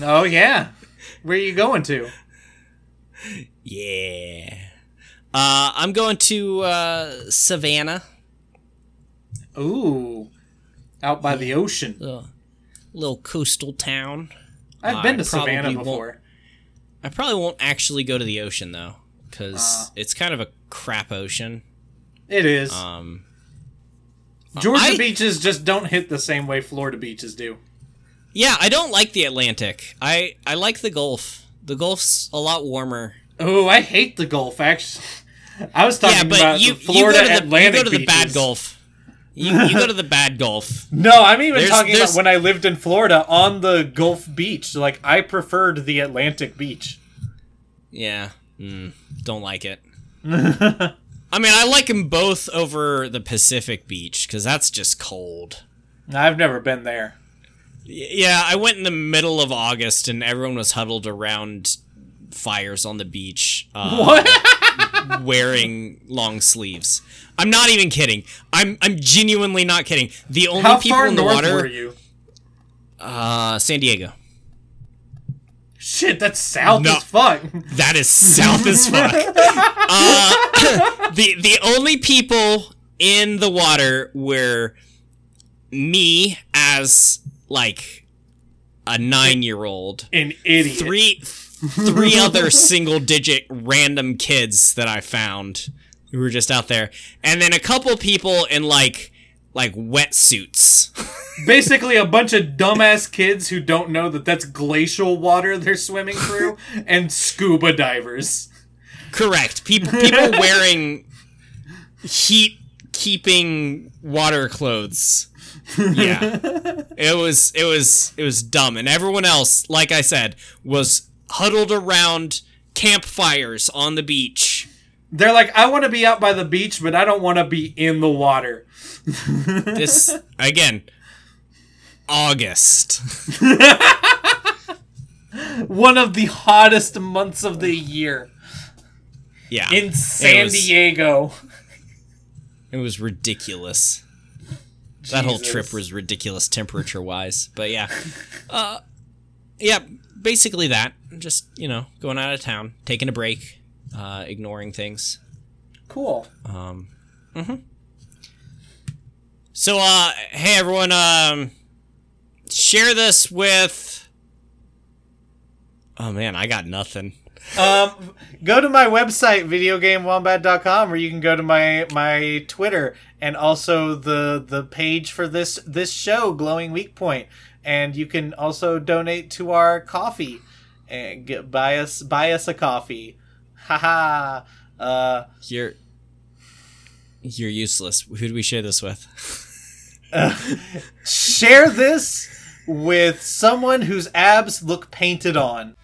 oh yeah where are you going to Yeah. Uh, I'm going to uh, Savannah. Ooh, out by the ocean. Little, little coastal town. I've been to Savannah before. I probably won't actually go to the ocean though, because Ah. it's kind of a crap ocean. It is. Um, Georgia I- beaches just don't hit the same way Florida beaches do. yeah, I don't like the Atlantic. I I like the Gulf. The Gulf's a lot warmer. Oh, I hate the Gulf. Actually, I was talking yeah, but about you, Florida you go to the, Atlantic you go to the beaches. bad Gulf. You, you go to the bad Gulf. No, I'm even There's- talking there's- about when I lived in Florida on the Gulf Beach. Like I preferred the Atlantic Beach. Yeah, mm, don't like it. I mean, I like them both over the Pacific Beach because that's just cold. I've never been there. Yeah, I went in the middle of August and everyone was huddled around fires on the beach, uh, What? wearing long sleeves. I'm not even kidding. I'm I'm genuinely not kidding. The only How people in the water, were you? uh, San Diego. Shit, that's south No. as fuck. That is south as fuck. Uh, the the only people in the water were me as like a nine year old, An idiot. three three other single digit random kids that I found who were just out there, and then a couple people in like like wetsuits. Basically, a bunch of dumbass kids who don't know that that's glacial water they're swimming through, and scuba divers. Correct. People people wearing heat keeping water clothes. Yeah. It was it was it was dumb and everyone else, like I said, was huddled around campfires on the beach. They're like, I want to be out by the beach, but I don't want to be in the water. This again August. One of the hottest months of the year Yeah. in San was- Diego. It was ridiculous. That whole trip was ridiculous temperature wise. But yeah. Uh yeah, basically that. Just you know, going out of town, taking a break, uh, ignoring things. Cool. Um, mhm. So, uh, hey everyone, um, share this with. Oh man, I got nothing. Um, go to my website, videogamewombat.com, or you can go to my my Twitter and also the the page for this this show, Glowing Weak Point, and you can also donate to our Ko-fi and get buy us buy us a coffee. Haha. uh, You're you're useless. Who do we share this with? share this with someone whose abs look painted on.